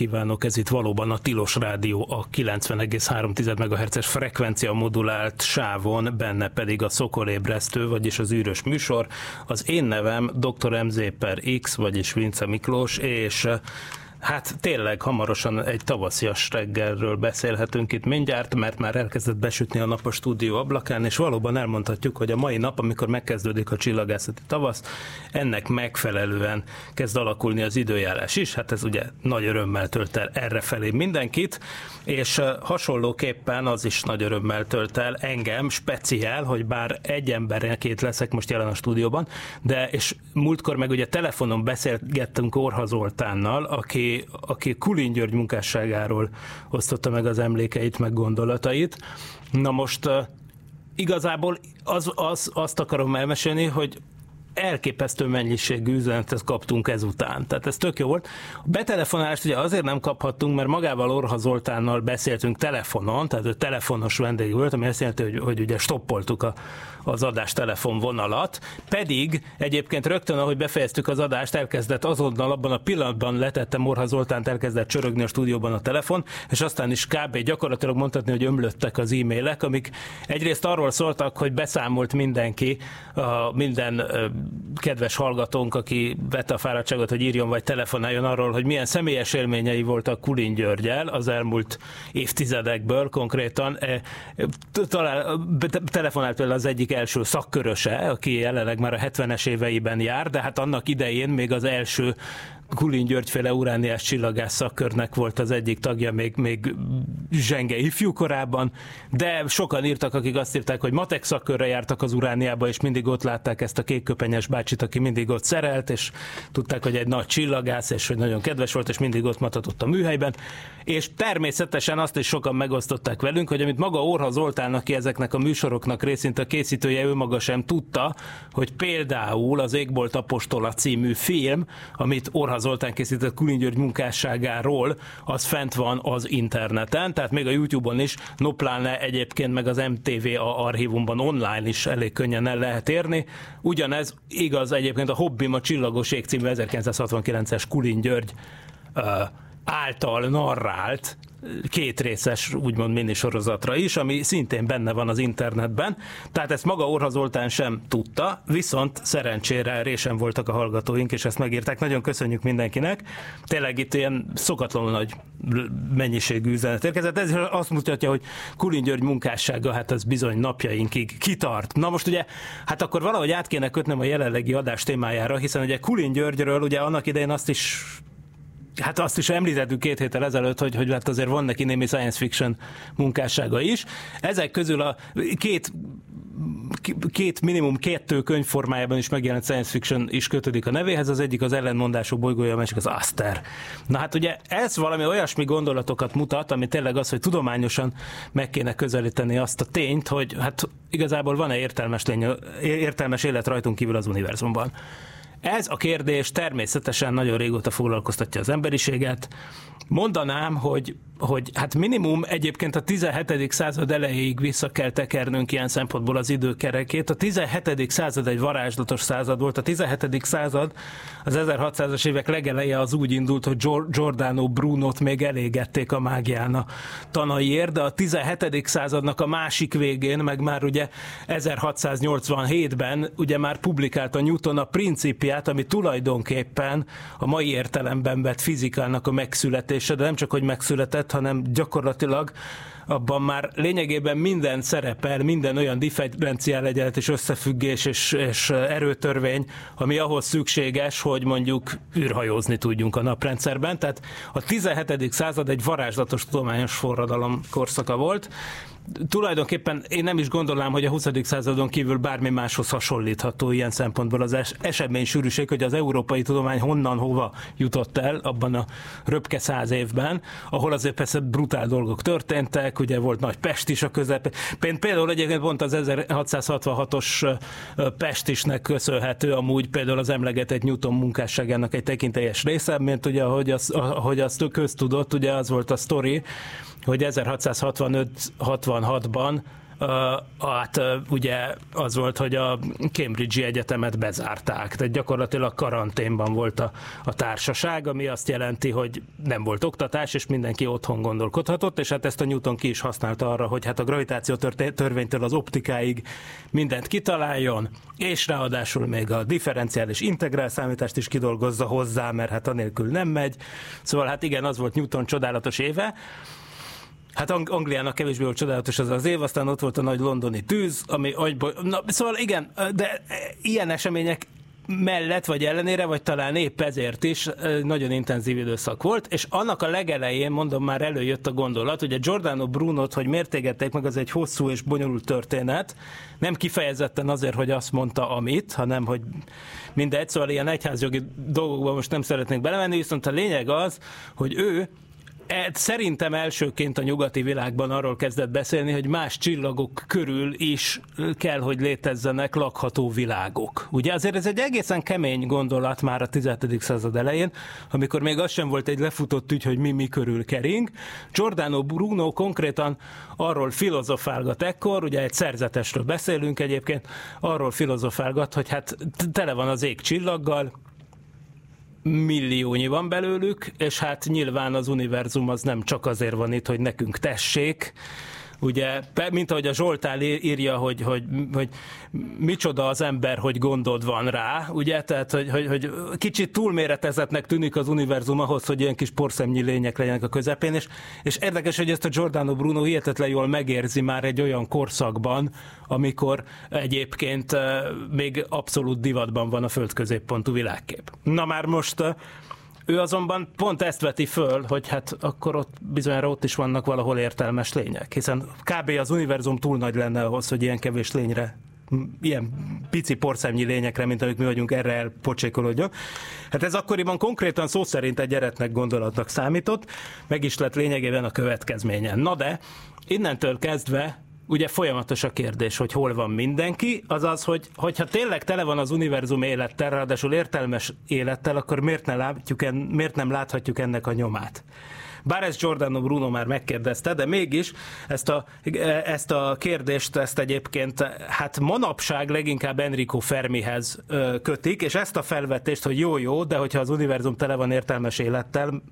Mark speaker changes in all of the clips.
Speaker 1: Kívánok, ez itt valóban a Tilos Rádió a 90,3 MHz-es frekvencia modulált sávon, benne pedig a Szokolébresztő, vagyis az űrös műsor. Az én nevem Dr. MZ per X, vagyis Vince Miklós, és Hát tényleg hamarosan egy tavaszias reggelről beszélhetünk itt mindjárt, mert már elkezdett besütni a nap a stúdió ablakán, és valóban elmondhatjuk, hogy a mai nap, amikor megkezdődik a csillagászati tavasz, ennek megfelelően kezd alakulni az időjárás is. Hát ez ugye nagy örömmel tölt el errefelé mindenkit, és hasonlóképpen az is nagy örömmel tölt el engem speciál, hogy bár egy emberként leszek most jelen a stúdióban, de és múltkor meg ugye telefonon beszélgettünk Orha Zoltánnal, aki aki, Kulin György munkásságáról osztotta meg az emlékeit, meg gondolatait. Na most igazából az, az, azt akarom elmesélni, hogy elképesztő mennyiségű üzenetet kaptunk ezután. Tehát ez tök jó volt. A betelefonálást ugye azért nem kaphattunk, mert magával Orha Zoltánnal beszéltünk telefonon, tehát ő telefonos vendég volt, ami azt jelenti, hogy, hogy ugye stoppoltuk a, az adás telefonvonalat, pedig egyébként rögtön, ahogy befejeztük az adást, elkezdett azonnal abban a pillanatban letettem Orha Zoltánt, elkezdett csörögni a stúdióban a telefon, és aztán is kb. gyakorlatilag mondhatni, hogy ömlöttek az e-mailek, amik egyrészt arról szóltak, hogy beszámolt mindenki, minden kedves hallgatónk, aki vette a fáradtságot, hogy írjon vagy telefonáljon arról, hogy milyen személyes élményei voltak Kulin Györgyel az elmúlt évtizedekből konkrétan. Talán telefonált például az egyik első szakköröse, aki jelenleg már a 70-es éveiben jár, de hát annak idején még az első Kulin Györgyféle urániás csillagász szakkörnek volt az egyik tagja még, még zsenge ifjú de sokan írtak, akik azt írták, hogy matek szakkörre jártak az urániába, és mindig ott látták ezt a kékköpenyes bácsit, aki mindig ott szerelt, és tudták, hogy egy nagy csillagász, és hogy nagyon kedves volt, és mindig ott matatott a műhelyben. És természetesen azt is sokan megosztották velünk, hogy amit maga Orha Zoltán, aki ezeknek a műsoroknak részint a készítője, ő maga sem tudta, hogy például az Égbolt Apostola című film, amit Orha Zoltán készített Kulin György munkásságáról, az fent van az interneten, tehát még a YouTube-on is, no pláne egyébként meg az MTVA archívumban online is elég könnyen el lehet érni. Ugyanez igaz egyébként a Hobbim a Csillagos Ég című 1969-es Kulin György uh, által narrált két részes úgymond minisorozatra is, ami szintén benne van az internetben. Tehát ezt maga Orha Zoltán sem tudta, viszont szerencsére résen voltak a hallgatóink, és ezt megírták. Nagyon köszönjük mindenkinek. Tényleg itt ilyen szokatlanul nagy mennyiségű üzenet érkezett. Ez azt mutatja, hogy Kulin György munkássága, hát ez bizony napjainkig kitart. Na most ugye, hát akkor valahogy át kéne kötnöm a jelenlegi adás témájára, hiszen ugye Kulin Györgyről ugye annak idején azt is hát azt is említettük két héttel ezelőtt, hogy, hogy hát azért van neki némi science fiction munkássága is. Ezek közül a két két, minimum kettő könyv formájában is megjelent science fiction is kötődik a nevéhez, az egyik az ellenmondások bolygója, a másik az Aster. Na hát ugye ez valami olyasmi gondolatokat mutat, ami tényleg az, hogy tudományosan meg kéne közelíteni azt a tényt, hogy hát igazából van-e értelmes, lény, értelmes élet rajtunk kívül az univerzumban. Ez a kérdés természetesen nagyon régóta foglalkoztatja az emberiséget. Mondanám, hogy, hogy hát minimum egyébként a 17. század elejéig vissza kell tekernünk ilyen szempontból az időkerekét. A 17. század egy varázslatos század volt. A 17. század az 1600-as évek legeleje az úgy indult, hogy Giordano Brunot még elégették a mágiána tanaiért, de a 17. századnak a másik végén, meg már ugye 1687-ben ugye már publikálta Newton a principiát, ami tulajdonképpen a mai értelemben vett fizikának a megszületése, de nem csak, hogy megszületett, hanem gyakorlatilag abban már lényegében minden szerepel, minden olyan differenciál egyenlet és összefüggés és, és erőtörvény, ami ahhoz szükséges, hogy mondjuk űrhajózni tudjunk a naprendszerben. Tehát a 17. század egy varázslatos tudományos forradalom korszaka volt, tulajdonképpen én nem is gondolnám, hogy a 20. századon kívül bármi máshoz hasonlítható ilyen szempontból az es- esemény sűrűség, hogy az európai tudomány honnan hova jutott el abban a röpke száz évben, ahol azért persze brutál dolgok történtek, ugye volt nagy Pest is a közep. Például egyébként pont az 1666-os Pestisnek köszönhető amúgy például az emlegetett Newton munkásságának egy tekintélyes része, mert ugye ahogy az, ahogy azt köztudott, ugye az volt a sztori, hogy 1665-66-ban Uh, hát uh, ugye az volt, hogy a Cambridge Egyetemet bezárták, tehát gyakorlatilag karanténban volt a, a társaság, ami azt jelenti, hogy nem volt oktatás, és mindenki otthon gondolkodhatott, és hát ezt a Newton ki is használta arra, hogy hát a gravitáció törvénytől az optikáig mindent kitaláljon, és ráadásul még a differenciális integrál számítást is kidolgozza hozzá, mert hát anélkül nem megy. Szóval hát igen, az volt Newton csodálatos éve, Hát Ang- Angliának kevésbé volt csodálatos az az év, aztán ott volt a nagy londoni tűz, ami agyból... Na, szóval igen, de ilyen események mellett, vagy ellenére, vagy talán épp ezért is nagyon intenzív időszak volt, és annak a legelején, mondom, már előjött a gondolat, hogy a Giordano Brunot, hogy miért égették meg, az egy hosszú és bonyolult történet, nem kifejezetten azért, hogy azt mondta, amit, hanem, hogy mindegy, szóval ilyen egyházjogi dolgokban most nem szeretnék belemenni, viszont a lényeg az, hogy ő E, szerintem elsőként a nyugati világban arról kezdett beszélni, hogy más csillagok körül is kell, hogy létezzenek lakható világok. Ugye azért ez egy egészen kemény gondolat már a 17. század elején, amikor még az sem volt egy lefutott ügy, hogy mi mi körül kering. Giordano Bruno konkrétan arról filozofálgat ekkor, ugye egy szerzetesről beszélünk egyébként, arról filozofálgat, hogy hát tele van az ég csillaggal, milliónyi van belőlük, és hát nyilván az univerzum az nem csak azért van itt, hogy nekünk tessék, ugye, mint ahogy a Zsoltál írja, hogy, hogy, hogy micsoda az ember, hogy gondod van rá, ugye, tehát, hogy, hogy, hogy kicsit túlméretezetnek tűnik az univerzum ahhoz, hogy ilyen kis porszemnyi lények legyenek a közepén, és, és érdekes, hogy ezt a Giordano Bruno hihetetlen jól megérzi már egy olyan korszakban, amikor egyébként eh, még abszolút divatban van a földközéppontú világkép. Na már most eh, ő azonban pont ezt veti föl, hogy hát akkor ott bizonyára ott is vannak valahol értelmes lények, hiszen kb. az univerzum túl nagy lenne ahhoz, hogy ilyen kevés lényre ilyen pici porszemnyi lényekre, mint amik mi vagyunk, erre elpocsékolódjon. Hát ez akkoriban konkrétan szó szerint egy eretnek gondolatnak számított, meg is lett lényegében a következményen. Na de, innentől kezdve ugye folyamatos a kérdés, hogy hol van mindenki, azaz, hogy hogyha tényleg tele van az univerzum élettel, ráadásul értelmes élettel, akkor miért, ne látjuk en, miért nem láthatjuk ennek a nyomát? Bár ezt Giordano Bruno már megkérdezte, de mégis ezt a, ezt a kérdést, ezt egyébként hát manapság leginkább Enrico Fermihez kötik, és ezt a felvetést, hogy jó-jó, de hogyha az univerzum tele van értelmes élettel,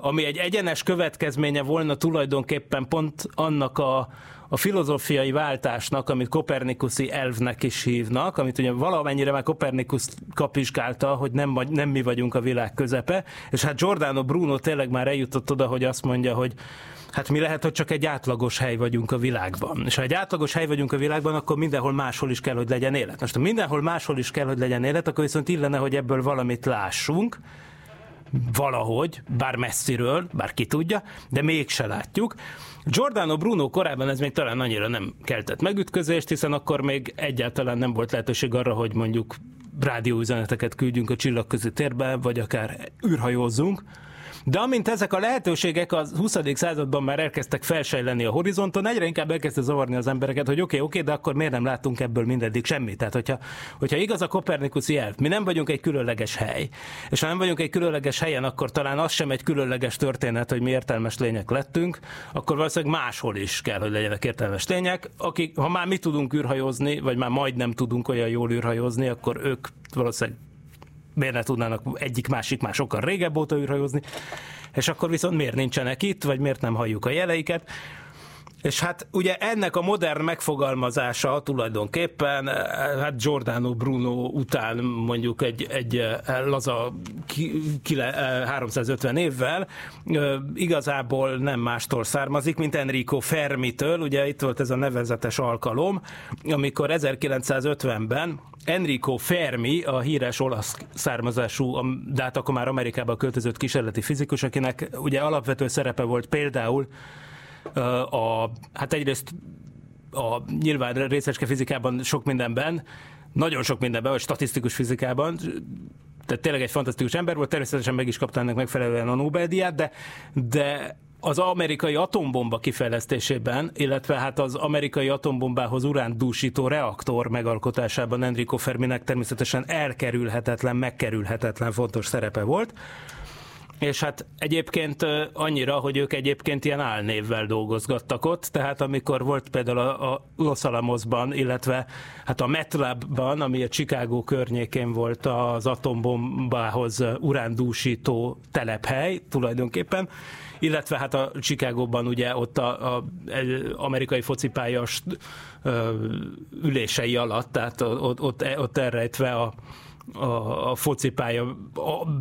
Speaker 1: ami egy egyenes következménye volna tulajdonképpen pont annak a, a filozófiai váltásnak, amit kopernikuszi elvnek is hívnak, amit ugye valamennyire már Kopernikus kapizsgálta, hogy nem, nem mi vagyunk a világ közepe, és hát Giordano Bruno tényleg már eljutott oda, hogy azt mondja, hogy hát mi lehet, hogy csak egy átlagos hely vagyunk a világban. És ha egy átlagos hely vagyunk a világban, akkor mindenhol máshol is kell, hogy legyen élet. Most ha mindenhol máshol is kell, hogy legyen élet, akkor viszont illene, hogy ebből valamit lássunk, valahogy, bár messziről, bár ki tudja, de mégse látjuk. Giordano Bruno korábban ez még talán annyira nem keltett megütközést, hiszen akkor még egyáltalán nem volt lehetőség arra, hogy mondjuk rádióüzeneteket küldjünk a csillagközi térbe, vagy akár űrhajózzunk, de amint ezek a lehetőségek a 20. században már elkezdtek felsejleni a horizonton, egyre inkább elkezdte zavarni az embereket, hogy oké, okay, oké, okay, de akkor miért nem látunk ebből mindeddig semmit? Tehát, hogyha, hogyha igaz a Kopernikuszi elv, mi nem vagyunk egy különleges hely, és ha nem vagyunk egy különleges helyen, akkor talán az sem egy különleges történet, hogy mi értelmes lények lettünk, akkor valószínűleg máshol is kell, hogy legyenek értelmes lények. Akik, ha már mi tudunk űrhajózni, vagy már majdnem tudunk olyan jól űrhajózni, akkor ők valószínűleg miért ne tudnának egyik másik már sokkal régebb óta űrhajózni, és akkor viszont miért nincsenek itt, vagy miért nem halljuk a jeleiket. És hát ugye ennek a modern megfogalmazása tulajdonképpen, hát Giordano Bruno után mondjuk egy, egy laza ki, ki, 350 évvel igazából nem mástól származik, mint Enrico Fermitől. Ugye itt volt ez a nevezetes alkalom, amikor 1950-ben Enrico Fermi, a híres olasz származású, de hát akkor már Amerikába költözött kísérleti fizikus, akinek ugye alapvető szerepe volt például a, hát egyrészt a nyilván részecske fizikában sok mindenben, nagyon sok mindenben, vagy statisztikus fizikában, tehát tényleg egy fantasztikus ember volt, természetesen meg is kapta ennek megfelelően a Nobel-díját, de, de az amerikai atombomba kifejlesztésében, illetve hát az amerikai atombombához uránt dúsító reaktor megalkotásában Enrico Ferminek természetesen elkerülhetetlen, megkerülhetetlen fontos szerepe volt. És hát egyébként annyira, hogy ők egyébként ilyen álnévvel dolgozgattak ott, tehát amikor volt például a, Los Alamosban, illetve hát a MATLAB-ban, ami a Chicago környékén volt az atombombához urándúsító telephely tulajdonképpen, illetve hát a Chicagóban ugye ott a, a, a amerikai focipályas ülései alatt, tehát ott, ott, ott elrejtve a, a, a focipálya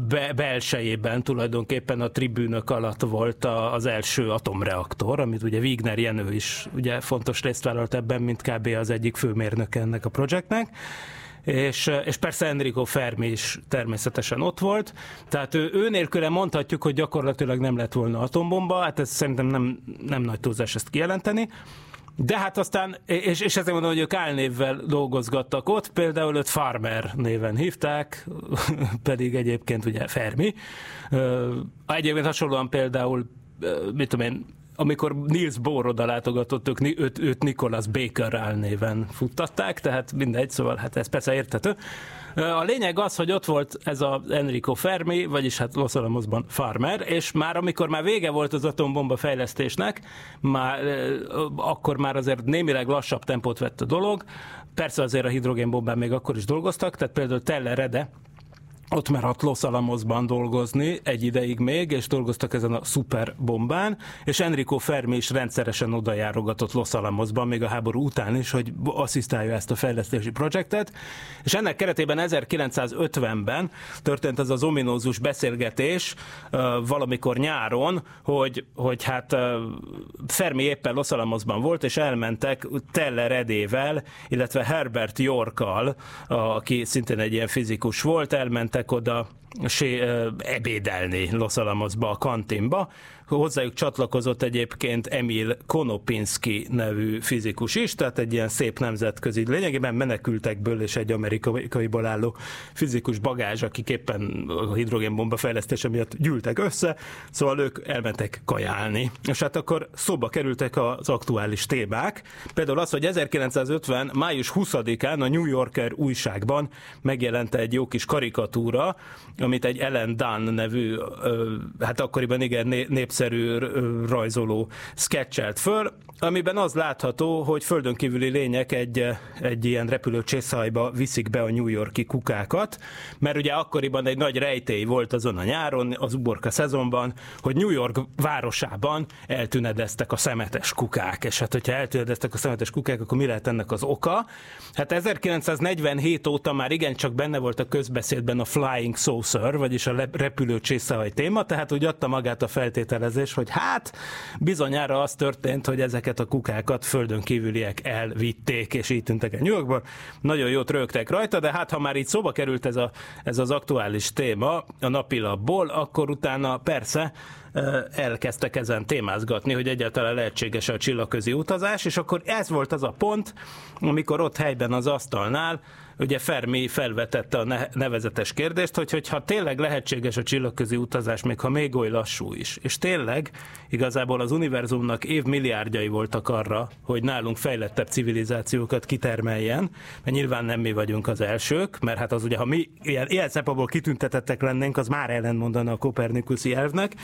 Speaker 1: be, belsejében tulajdonképpen a tribűnök alatt volt a, az első atomreaktor, amit ugye Wigner Jenő is ugye fontos részt vállalt ebben, mint kb. az egyik főmérnök ennek a projektnek és, és persze Enrico Fermi is természetesen ott volt, tehát ő, ő nélküle mondhatjuk, hogy gyakorlatilag nem lett volna atombomba, hát ez szerintem nem, nem nagy túlzás ezt kijelenteni, de hát aztán, és, és ezért mondom, hogy ők álnévvel dolgozgattak ott, például őt Farmer néven hívták, pedig egyébként ugye Fermi. Egyébként hasonlóan például, mit tudom én, amikor Niels Bohr látogatott, ők, őt, őt Nicholas Baker álnéven futtatták, tehát mindegy, szóval hát ez persze értető. A lényeg az, hogy ott volt ez a Enrico Fermi, vagyis hát Los Alamosban Farmer, és már amikor már vége volt az atombomba fejlesztésnek, már, akkor már azért némileg lassabb tempót vett a dolog. Persze azért a hidrogénbombán még akkor is dolgoztak, tehát például Teller Rede, ott maradt Los Alamosban dolgozni egy ideig még, és dolgoztak ezen a szuperbombán, és Enrico Fermi is rendszeresen odajárogatott Los Alamosban, még a háború után is, hogy asszisztálja ezt a fejlesztési projektet, és ennek keretében 1950-ben történt ez az ominózus beszélgetés valamikor nyáron, hogy, hogy hát Fermi éppen Los Alamosban volt, és elmentek Teller Edével, illetve Herbert Yorkkal, aki szintén egy ilyen fizikus volt, elmentek mentek oda sé, ebédelni Los Alamosba, a kantinba. Hozzájuk csatlakozott egyébként Emil Konopinski nevű fizikus is, tehát egy ilyen szép nemzetközi, lényegében menekültekből és egy amerikaiból álló fizikus bagázs, akik éppen a hidrogénbomba fejlesztése miatt gyűltek össze, szóval ők elmentek kajálni. És hát akkor szóba kerültek az aktuális témák. Például az, hogy 1950. május 20-án a New Yorker újságban megjelent egy jó kis karikatúra, amit egy Ellen Dunn nevű, hát akkoriban igen népszerű rajzoló sketchelt föl, amiben az látható, hogy földön kívüli lények egy, egy ilyen repülő csészajba viszik be a New Yorki kukákat, mert ugye akkoriban egy nagy rejtély volt azon a nyáron, az uborka szezonban, hogy New York városában eltünedeztek a szemetes kukák, és hát hogyha eltünedeztek a szemetes kukák, akkor mi lehet ennek az oka? Hát 1947 óta már igencsak benne volt a közbeszédben a flying saucer, vagyis a repülő csészaj téma, tehát úgy adta magát a feltételezés, hogy hát bizonyára az történt, hogy ezeket a kukákat földön kívüliek elvitték, és így tűntek el New Yorkba. Nagyon jót rögtek rajta, de hát ha már itt szóba került ez, a, ez az aktuális téma a napilapból, akkor utána persze elkezdtek ezen témázgatni, hogy egyáltalán lehetséges a csillagközi utazás, és akkor ez volt az a pont, amikor ott helyben az asztalnál ugye Fermi felvetette a nevezetes kérdést, hogy hogyha tényleg lehetséges a csillagközi utazás, még ha még oly lassú is, és tényleg igazából az univerzumnak évmilliárdjai voltak arra, hogy nálunk fejlettebb civilizációkat kitermeljen, mert nyilván nem mi vagyunk az elsők, mert hát az ugye, ha mi ilyen, ilyen szempontból kitüntetettek lennénk, az már ellentmondana a kopernikuszi elvnek,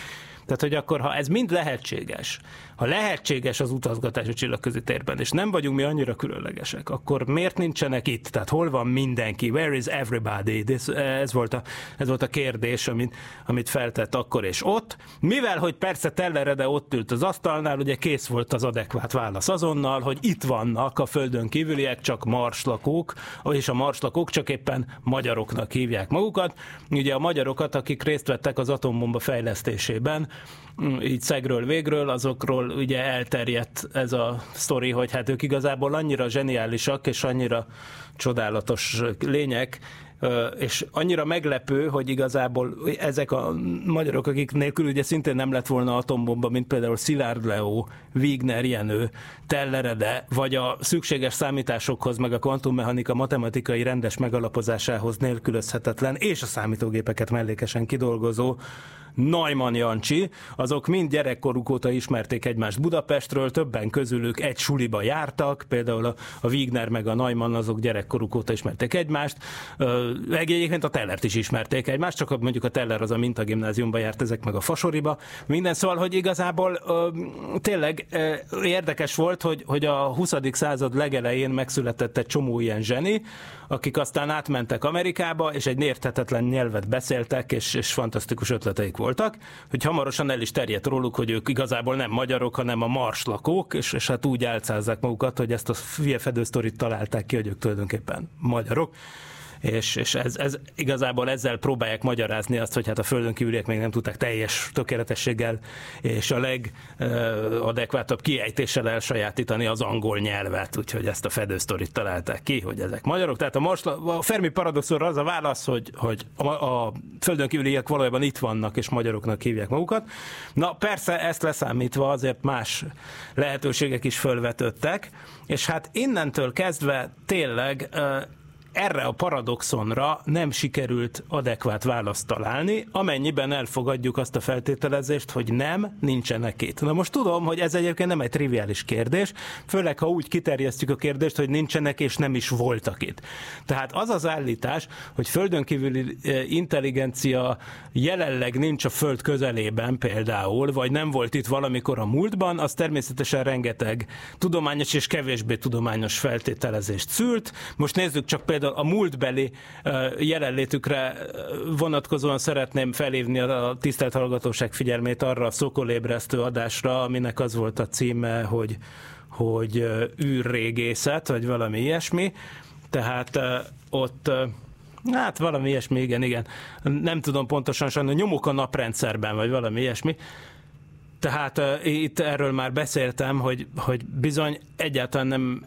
Speaker 1: Tehát, hogy akkor, ha ez mind lehetséges, ha lehetséges az utazgatás a csillagközi térben, és nem vagyunk mi annyira különlegesek, akkor miért nincsenek itt? Tehát hol van mindenki? Where is everybody? This, ez, volt a, ez volt a kérdés, amit, amit feltett akkor és ott. Mivel, hogy persze Tellere, de ott ült az asztalnál, ugye kész volt az adekvát válasz azonnal, hogy itt vannak a földön kívüliek, csak marslakók, és a marslakók csak éppen magyaroknak hívják magukat. Ugye a magyarokat, akik részt vettek az atombomba fejlesztésében, így szegről végről, azokról ugye elterjedt ez a sztori, hogy hát ők igazából annyira zseniálisak és annyira csodálatos lények, és annyira meglepő, hogy igazából ezek a magyarok, akik nélkül ugye szintén nem lett volna atombomba, mint például Szilárd Leo, Wigner Jenő, Tellerede, vagy a szükséges számításokhoz, meg a kvantummechanika matematikai rendes megalapozásához nélkülözhetetlen, és a számítógépeket mellékesen kidolgozó Neumann Jancsi, azok mind gyerekkoruk óta ismerték egymást Budapestről, többen közülük egy suliba jártak, például a, a Wigner meg a Neumann azok gyerekkoruk óta ismerték egymást, egyébként a Tellert is ismerték egymást, csak mondjuk a Teller az a mintagimnáziumba járt, ezek meg a Fasoriba, minden szóval, hogy igazából tényleg érdekes volt, hogy, hogy a 20. század legelején megszületett egy csomó ilyen zseni, akik aztán átmentek Amerikába, és egy érthetetlen nyelvet beszéltek, és, és fantasztikus ötleteik voltak, hogy hamarosan el is terjedt róluk, hogy ők igazából nem magyarok, hanem a marslakók, és, és hát úgy álcázzák magukat, hogy ezt a fedő sztorit találták ki, hogy ők tulajdonképpen magyarok és, és ez, ez, igazából ezzel próbálják magyarázni azt, hogy hát a földön kívüliek még nem tudták teljes tökéletességgel és a legadekvátabb kiejtéssel elsajátítani az angol nyelvet, úgyhogy ezt a fedősztorit találták ki, hogy ezek magyarok. Tehát a, most, a Fermi paradoxonra az a válasz, hogy, hogy a, a földön kívüliek valójában itt vannak, és magyaroknak hívják magukat. Na persze ezt leszámítva azért más lehetőségek is fölvetődtek, és hát innentől kezdve tényleg erre a paradoxonra nem sikerült adekvát választ találni, amennyiben elfogadjuk azt a feltételezést, hogy nem, nincsenek itt. Na most tudom, hogy ez egyébként nem egy triviális kérdés, főleg ha úgy kiterjesztjük a kérdést, hogy nincsenek és nem is voltak itt. Tehát az az állítás, hogy földön kívüli eh, intelligencia jelenleg nincs a föld közelében például, vagy nem volt itt valamikor a múltban, az természetesen rengeteg tudományos és kevésbé tudományos feltételezést szült. Most nézzük csak például például a múltbeli jelenlétükre vonatkozóan szeretném felhívni a tisztelt hallgatóság figyelmét arra a szokolébresztő adásra, aminek az volt a címe, hogy, hogy űrrégészet, vagy valami ilyesmi. Tehát ott Hát valami ilyesmi, igen, igen. Nem tudom pontosan, sajnos nyomok a naprendszerben, vagy valami ilyesmi. Tehát uh, itt erről már beszéltem, hogy, hogy bizony egyáltalán nem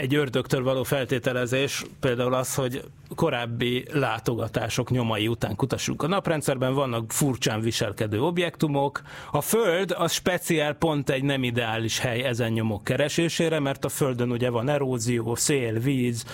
Speaker 1: egy ördögtől való feltételezés, például az, hogy korábbi látogatások nyomai után kutassunk. A naprendszerben vannak furcsán viselkedő objektumok. A Föld az speciál pont egy nem ideális hely ezen nyomok keresésére, mert a Földön ugye van erózió, szél, víz,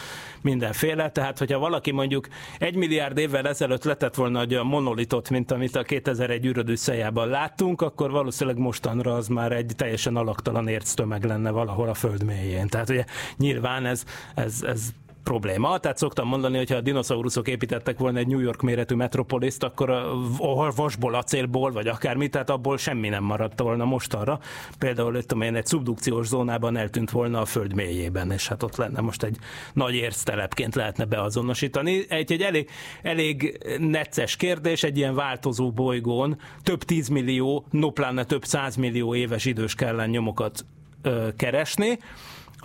Speaker 1: mindenféle, tehát hogyha valaki mondjuk egy milliárd évvel ezelőtt letett volna egy olyan monolitot, mint amit a 2001 űrödűszejában láttunk, akkor valószínűleg mostanra az már egy teljesen alaktalan érctömeg lenne valahol a föld mélyén. Tehát ugye nyilván ez, ez, ez probléma. Tehát szoktam mondani, hogy ha a dinoszauruszok építettek volna egy New York méretű metropoliszt, akkor a vasból, acélból, vagy akármi, tehát abból semmi nem maradt volna mostanra. Például tudom én, egy szubdukciós zónában eltűnt volna a föld mélyében, és hát ott lenne most egy nagy érctelepként lehetne beazonosítani. Egy, egy elég, elég necces kérdés, egy ilyen változó bolygón több tízmillió, no pláne több százmillió éves idős kellene nyomokat ö, keresni,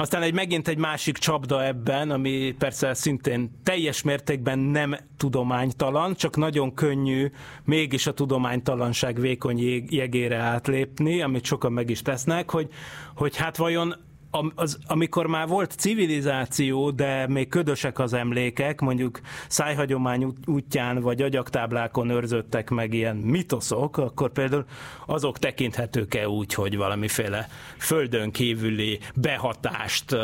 Speaker 1: aztán egy megint egy másik csapda ebben, ami persze szintén teljes mértékben nem tudománytalan, csak nagyon könnyű mégis a tudománytalanság vékony jegére átlépni, amit sokan meg is tesznek, hogy, hogy hát vajon az, amikor már volt civilizáció, de még ködösek az emlékek, mondjuk szájhagyomány útján vagy agyaktáblákon őrzöttek meg ilyen mitoszok, akkor például azok tekinthetők-e úgy, hogy valamiféle földön kívüli behatást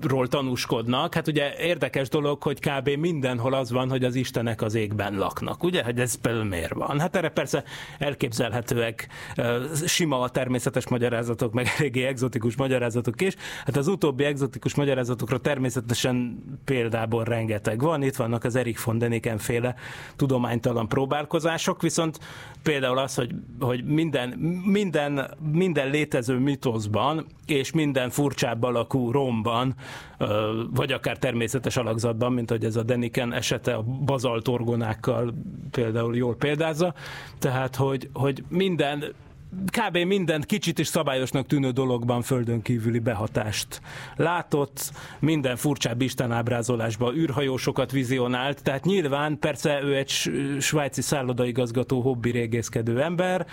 Speaker 1: ról tanúskodnak. Hát ugye érdekes dolog, hogy kb. mindenhol az van, hogy az istenek az égben laknak. Ugye, hogy ez például miért van? Hát erre persze elképzelhetőek sima a természetes magyarázatok, meg eléggé egzotikus magyarázatok, magyarázatok is. Hát az utóbbi egzotikus magyarázatokra természetesen példából rengeteg van. Itt vannak az Erik von Deniken féle tudománytalan próbálkozások, viszont például az, hogy, hogy minden, minden, minden létező mitoszban és minden furcsább alakú romban, vagy akár természetes alakzatban, mint hogy ez a Deniken esete a bazaltorgonákkal például jól példázza, tehát hogy, hogy minden kb. mindent kicsit is szabályosnak tűnő dologban földön kívüli behatást látott, minden furcsább istenábrázolásban űrhajósokat vizionált, tehát nyilván persze ő egy svájci szállodaigazgató hobbi régészkedő ember,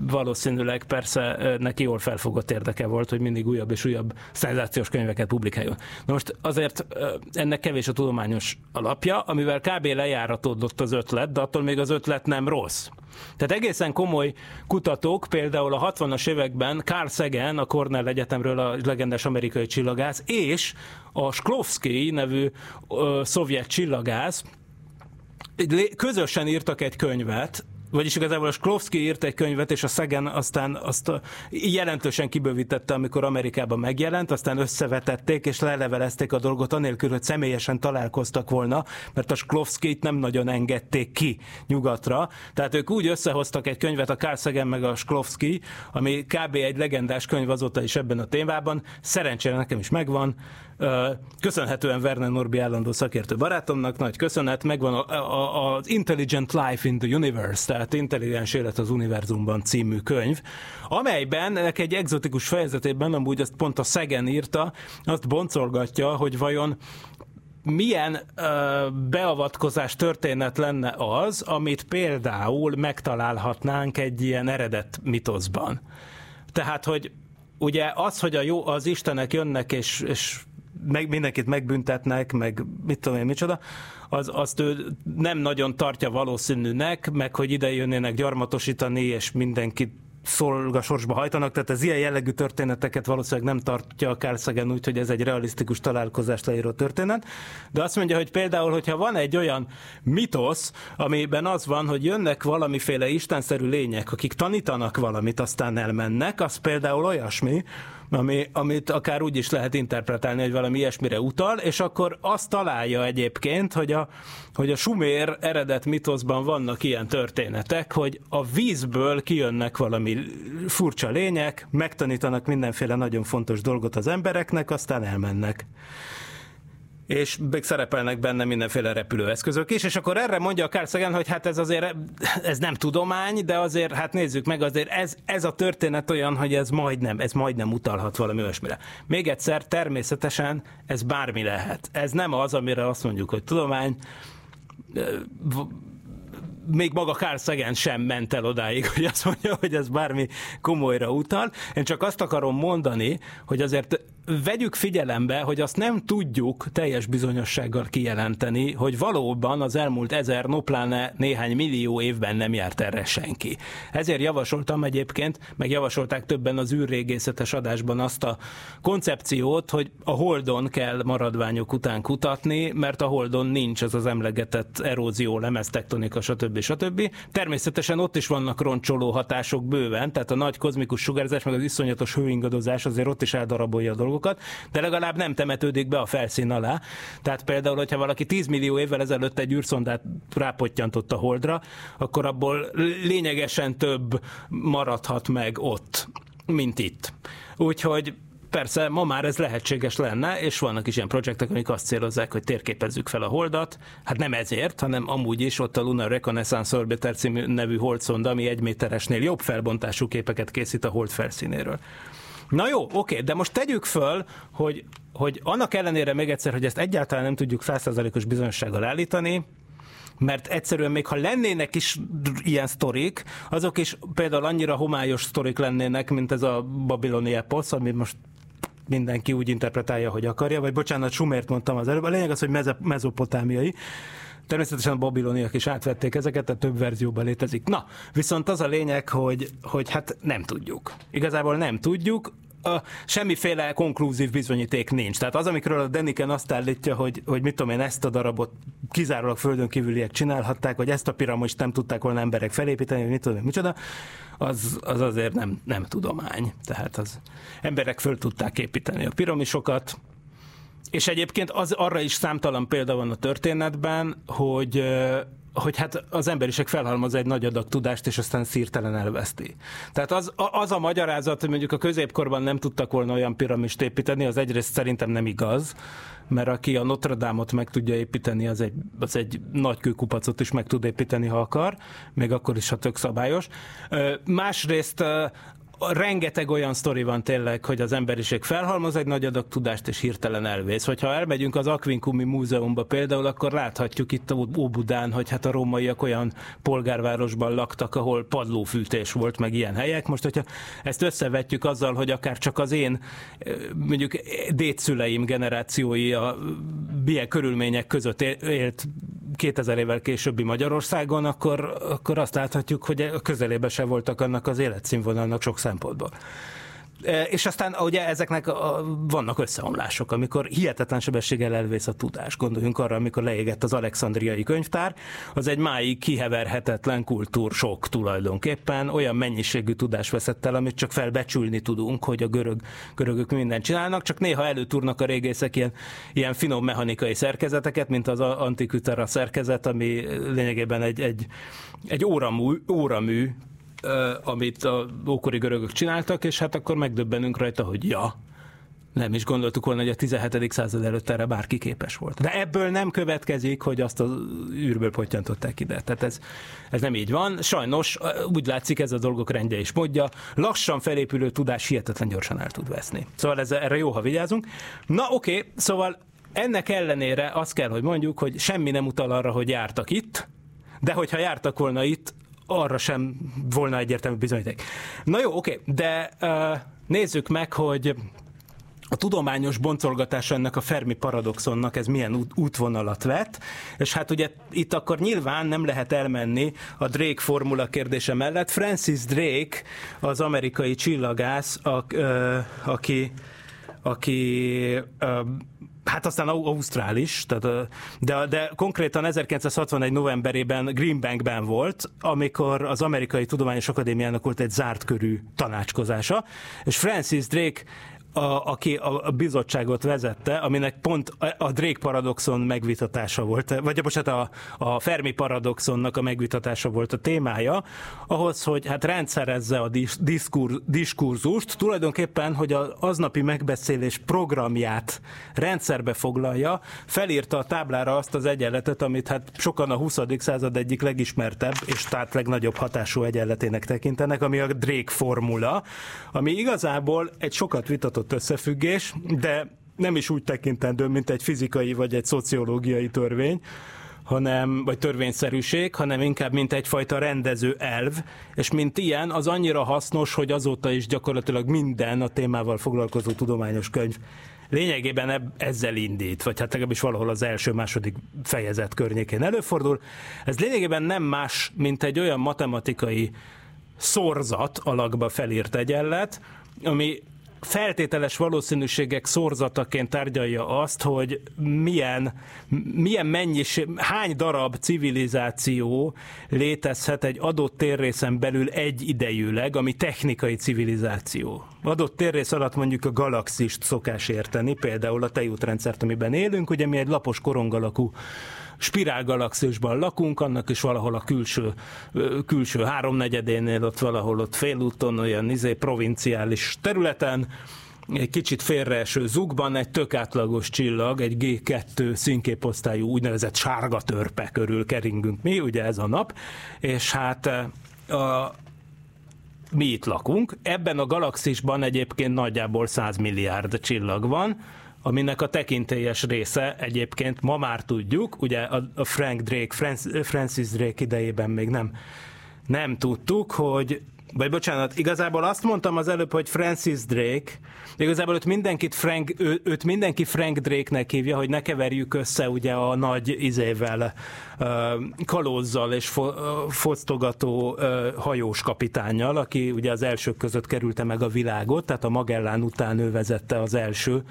Speaker 1: valószínűleg persze neki jól felfogott érdeke volt, hogy mindig újabb és újabb szenzációs könyveket publikáljon. Na most azért ennek kevés a tudományos alapja, amivel kb. lejáratódott az ötlet, de attól még az ötlet nem rossz. Tehát egészen komoly kutatók, például a 60-as években Carl Sagan, a Cornell Egyetemről a legendás amerikai csillagász, és a Shklovsky nevű ö, szovjet csillagász közösen írtak egy könyvet, vagyis igazából a Sklovsky írt egy könyvet, és a Szegen aztán azt jelentősen kibővítette, amikor Amerikában megjelent, aztán összevetették, és lelevelezték a dolgot anélkül, hogy személyesen találkoztak volna, mert a Sklovsky-t nem nagyon engedték ki nyugatra. Tehát ők úgy összehoztak egy könyvet, a Carl Sagan meg a Sklovsky, ami kb. egy legendás könyv azóta is ebben a témában. Szerencsére nekem is megvan, Köszönhetően Werner Norbi állandó szakértő barátomnak, nagy köszönet, megvan az Intelligent Life in the Universe, tehát Intelligens Élet az Univerzumban című könyv, amelyben egy egzotikus fejezetében, amúgy azt pont a Szegen írta, azt boncolgatja, hogy vajon milyen ö, beavatkozás történet lenne az, amit például megtalálhatnánk egy ilyen eredet mitoszban. Tehát, hogy ugye az, hogy a jó, az Istenek jönnek és, és meg, mindenkit megbüntetnek, meg mit tudom én, micsoda, az, azt ő nem nagyon tartja valószínűnek, meg hogy ide jönnének gyarmatosítani, és mindenkit szolgasorsba hajtanak, tehát az ilyen jellegű történeteket valószínűleg nem tartja a Carl úgy, hogy ez egy realisztikus találkozást leíró történet, de azt mondja, hogy például, hogyha van egy olyan mitosz, amiben az van, hogy jönnek valamiféle istenszerű lények, akik tanítanak valamit, aztán elmennek, az például olyasmi, ami, amit akár úgy is lehet interpretálni, hogy valami ilyesmire utal, és akkor azt találja egyébként, hogy a, hogy a sumér eredet mitoszban vannak ilyen történetek, hogy a vízből kijönnek valami furcsa lények, megtanítanak mindenféle nagyon fontos dolgot az embereknek, aztán elmennek és még szerepelnek benne mindenféle repülőeszközök is, és akkor erre mondja a Carl Sagan, hogy hát ez azért, ez nem tudomány, de azért, hát nézzük meg, azért ez, ez a történet olyan, hogy ez majdnem, ez majdnem utalhat valami olyasmire. Még egyszer, természetesen ez bármi lehet. Ez nem az, amire azt mondjuk, hogy tudomány, még maga Carl Sagan sem ment el odáig, hogy azt mondja, hogy ez bármi komolyra utal. Én csak azt akarom mondani, hogy azért vegyük figyelembe, hogy azt nem tudjuk teljes bizonyossággal kijelenteni, hogy valóban az elmúlt ezer, no néhány millió évben nem járt erre senki. Ezért javasoltam egyébként, meg javasolták többen az űrrégészetes adásban azt a koncepciót, hogy a Holdon kell maradványok után kutatni, mert a Holdon nincs az az emlegetett erózió, lemeztektonika, stb. stb. Természetesen ott is vannak roncsoló hatások bőven, tehát a nagy kozmikus sugárzás, meg az iszonyatos hőingadozás azért ott is eldarabolja a dolgot dolgokat, de legalább nem temetődik be a felszín alá. Tehát például, hogyha valaki 10 millió évvel ezelőtt egy űrszondát rápottyantott a holdra, akkor abból lényegesen több maradhat meg ott, mint itt. Úgyhogy Persze, ma már ez lehetséges lenne, és vannak is ilyen projektek, amik azt célozzák, hogy térképezzük fel a holdat. Hát nem ezért, hanem amúgy is ott a Lunar Reconnaissance Orbiter című nevű holdszonda, ami egy méteresnél jobb felbontású képeket készít a hold felszínéről. Na jó, oké, de most tegyük föl, hogy, hogy annak ellenére még egyszer, hogy ezt egyáltalán nem tudjuk százszerzalékos bizonyossággal állítani, mert egyszerűen még ha lennének is ilyen sztorik, azok is például annyira homályos sztorik lennének, mint ez a babiloni eposz, ami most mindenki úgy interpretálja, hogy akarja, vagy bocsánat, Sumért mondtam az előbb, a lényeg az, hogy mezopotámiai, Természetesen a babiloniak is átvették ezeket, tehát több verzióban létezik. Na, viszont az a lényeg, hogy, hogy hát nem tudjuk. Igazából nem tudjuk, a, semmiféle konklúzív bizonyíték nincs. Tehát az, amikről a Deniken azt állítja, hogy, hogy mit tudom én, ezt a darabot kizárólag földön kívüliek csinálhatták, vagy ezt a piramist nem tudták volna emberek felépíteni, vagy mit tudom én, micsoda, az, az azért nem, nem tudomány. Tehát az emberek föl tudták építeni a piramisokat, és egyébként az, arra is számtalan példa van a történetben, hogy hogy hát az emberiség felhalmoz egy nagy adag tudást, és aztán szírtelen elveszti. Tehát az, az a magyarázat, hogy mondjuk a középkorban nem tudtak volna olyan piramist építeni, az egyrészt szerintem nem igaz, mert aki a Notre Dame-ot meg tudja építeni, az egy, az egy nagy kőkupacot is meg tud építeni, ha akar, még akkor is, ha tök szabályos. Másrészt rengeteg olyan sztori van tényleg, hogy az emberiség felhalmoz egy nagy adag tudást, és hirtelen elvész. Hogyha elmegyünk az Aquincumi Múzeumba például, akkor láthatjuk itt a Óbudán, hogy hát a rómaiak olyan polgárvárosban laktak, ahol padlófűtés volt, meg ilyen helyek. Most, hogyha ezt összevetjük azzal, hogy akár csak az én mondjuk dédszüleim generációi a milyen körülmények között élt 2000 évvel későbbi Magyarországon, akkor, akkor azt láthatjuk, hogy közelébe se voltak annak az életszínvonalnak sok szempontból. És aztán ugye ezeknek vannak összeomlások, amikor hihetetlen sebességgel elvész a tudás. Gondoljunk arra, amikor leégett az alexandriai könyvtár, az egy máig kiheverhetetlen kultúr sok tulajdonképpen, olyan mennyiségű tudás veszett el, amit csak felbecsülni tudunk, hogy a görög, görögök mindent csinálnak, csak néha előtúrnak a régészek ilyen, ilyen finom mechanikai szerkezeteket, mint az antikütera szerkezet, ami lényegében egy, egy, egy óramű, óramű amit a ókori görögök csináltak, és hát akkor megdöbbenünk rajta, hogy ja, nem is gondoltuk volna, hogy a 17. század előtt erre bárki képes volt. De ebből nem következik, hogy azt az űrből pottyantották ide. Tehát ez, ez nem így van. Sajnos úgy látszik ez a dolgok rendje és módja. Lassan felépülő tudás hihetetlen gyorsan el tud veszni. Szóval ez, erre jó, ha vigyázunk. Na oké, okay, szóval ennek ellenére azt kell, hogy mondjuk, hogy semmi nem utal arra, hogy jártak itt, de hogyha jártak volna itt, arra sem volna egyértelmű bizonyíték. Na jó, oké, de uh, nézzük meg, hogy a tudományos boncolgatás ennek a Fermi paradoxonnak ez milyen út, útvonalat vett, és hát ugye itt akkor nyilván nem lehet elmenni a Drake formula kérdése mellett. Francis Drake, az amerikai csillagász, aki, aki Hát aztán ausztrális, tehát, de, de konkrétan 1961 novemberében Greenbankben volt, amikor az Amerikai Tudományos Akadémiának volt egy zárt körű tanácskozása, és Francis Drake a, aki a bizottságot vezette, aminek pont a Drake paradoxon megvitatása volt, vagy bocsánat, a, a Fermi paradoxonnak a megvitatása volt a témája, ahhoz, hogy hát rendszerezze a diskur, diskurzust, tulajdonképpen, hogy az aznapi megbeszélés programját rendszerbe foglalja, felírta a táblára azt az egyenletet, amit hát sokan a 20. század egyik legismertebb és tehát legnagyobb hatású egyenletének tekintenek, ami a Drake formula, ami igazából egy sokat vitatott vitatott összefüggés, de nem is úgy tekintendő, mint egy fizikai vagy egy szociológiai törvény, hanem, vagy törvényszerűség, hanem inkább mint egyfajta rendező elv, és mint ilyen az annyira hasznos, hogy azóta is gyakorlatilag minden a témával foglalkozó tudományos könyv lényegében ezzel indít, vagy hát legalábbis valahol az első-második fejezet környékén előfordul. Ez lényegében nem más, mint egy olyan matematikai szorzat alakba felírt egyenlet, ami feltételes valószínűségek szorzataként tárgyalja azt, hogy milyen, milyen mennyiség, hány darab civilizáció létezhet egy adott térrészen belül egy idejűleg, ami technikai civilizáció. Adott térrész alatt mondjuk a galaxist szokás érteni, például a tejútrendszert, amiben élünk, ugye mi egy lapos korongalakú spirálgalaxisban lakunk, annak is valahol a külső, külső háromnegyedénél, ott valahol ott félúton, olyan izé, provinciális területen, egy kicsit félreeső zugban egy tök átlagos csillag, egy G2 színképosztályú úgynevezett sárga törpe körül keringünk mi, ugye ez a nap, és hát a, mi itt lakunk. Ebben a galaxisban egyébként nagyjából 100 milliárd csillag van, aminek a tekintélyes része egyébként ma már tudjuk, ugye a Frank Drake, Francis Drake idejében még nem, nem tudtuk, hogy vagy bocsánat, igazából azt mondtam az előbb, hogy Francis Drake, de igazából őt, mindenkit Frank, ő, őt mindenki Frank Drake-nek hívja, hogy ne keverjük össze ugye a nagy izével, kalózzal és fo, fosztogató hajós kapitányjal, aki ugye az elsők között kerülte meg a világot, tehát a Magellán után ő vezette az első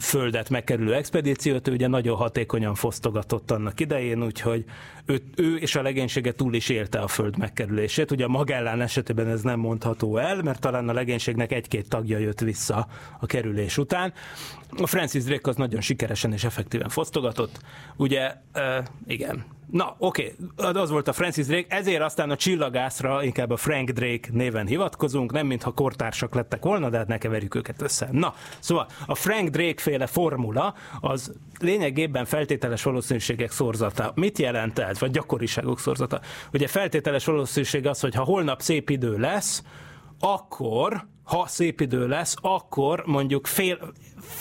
Speaker 1: földet megkerülő expedíciót, ő ugye nagyon hatékonyan fosztogatott annak idején, úgyhogy ő, ő és a legénysége túl is élte a föld megkerülését. Ugye a Magellán esetében ez nem mondható el, mert talán a legénységnek egy-két tagja jött vissza a kerülés után. A Francis Drake az nagyon sikeresen és effektíven fosztogatott. Ugye, uh, igen, Na, oké, okay. az volt a Francis Drake, ezért aztán a csillagászra inkább a Frank Drake néven hivatkozunk, nem mintha kortársak lettek volna, de hát ne keverjük őket össze. Na, szóval a Frank Drake féle formula az lényegében feltételes valószínűségek szorzata. Mit jelent ez? Vagy gyakoriságok szorzata? Ugye feltételes valószínűség az, hogy ha holnap szép idő lesz, akkor ha szép idő lesz, akkor mondjuk fél,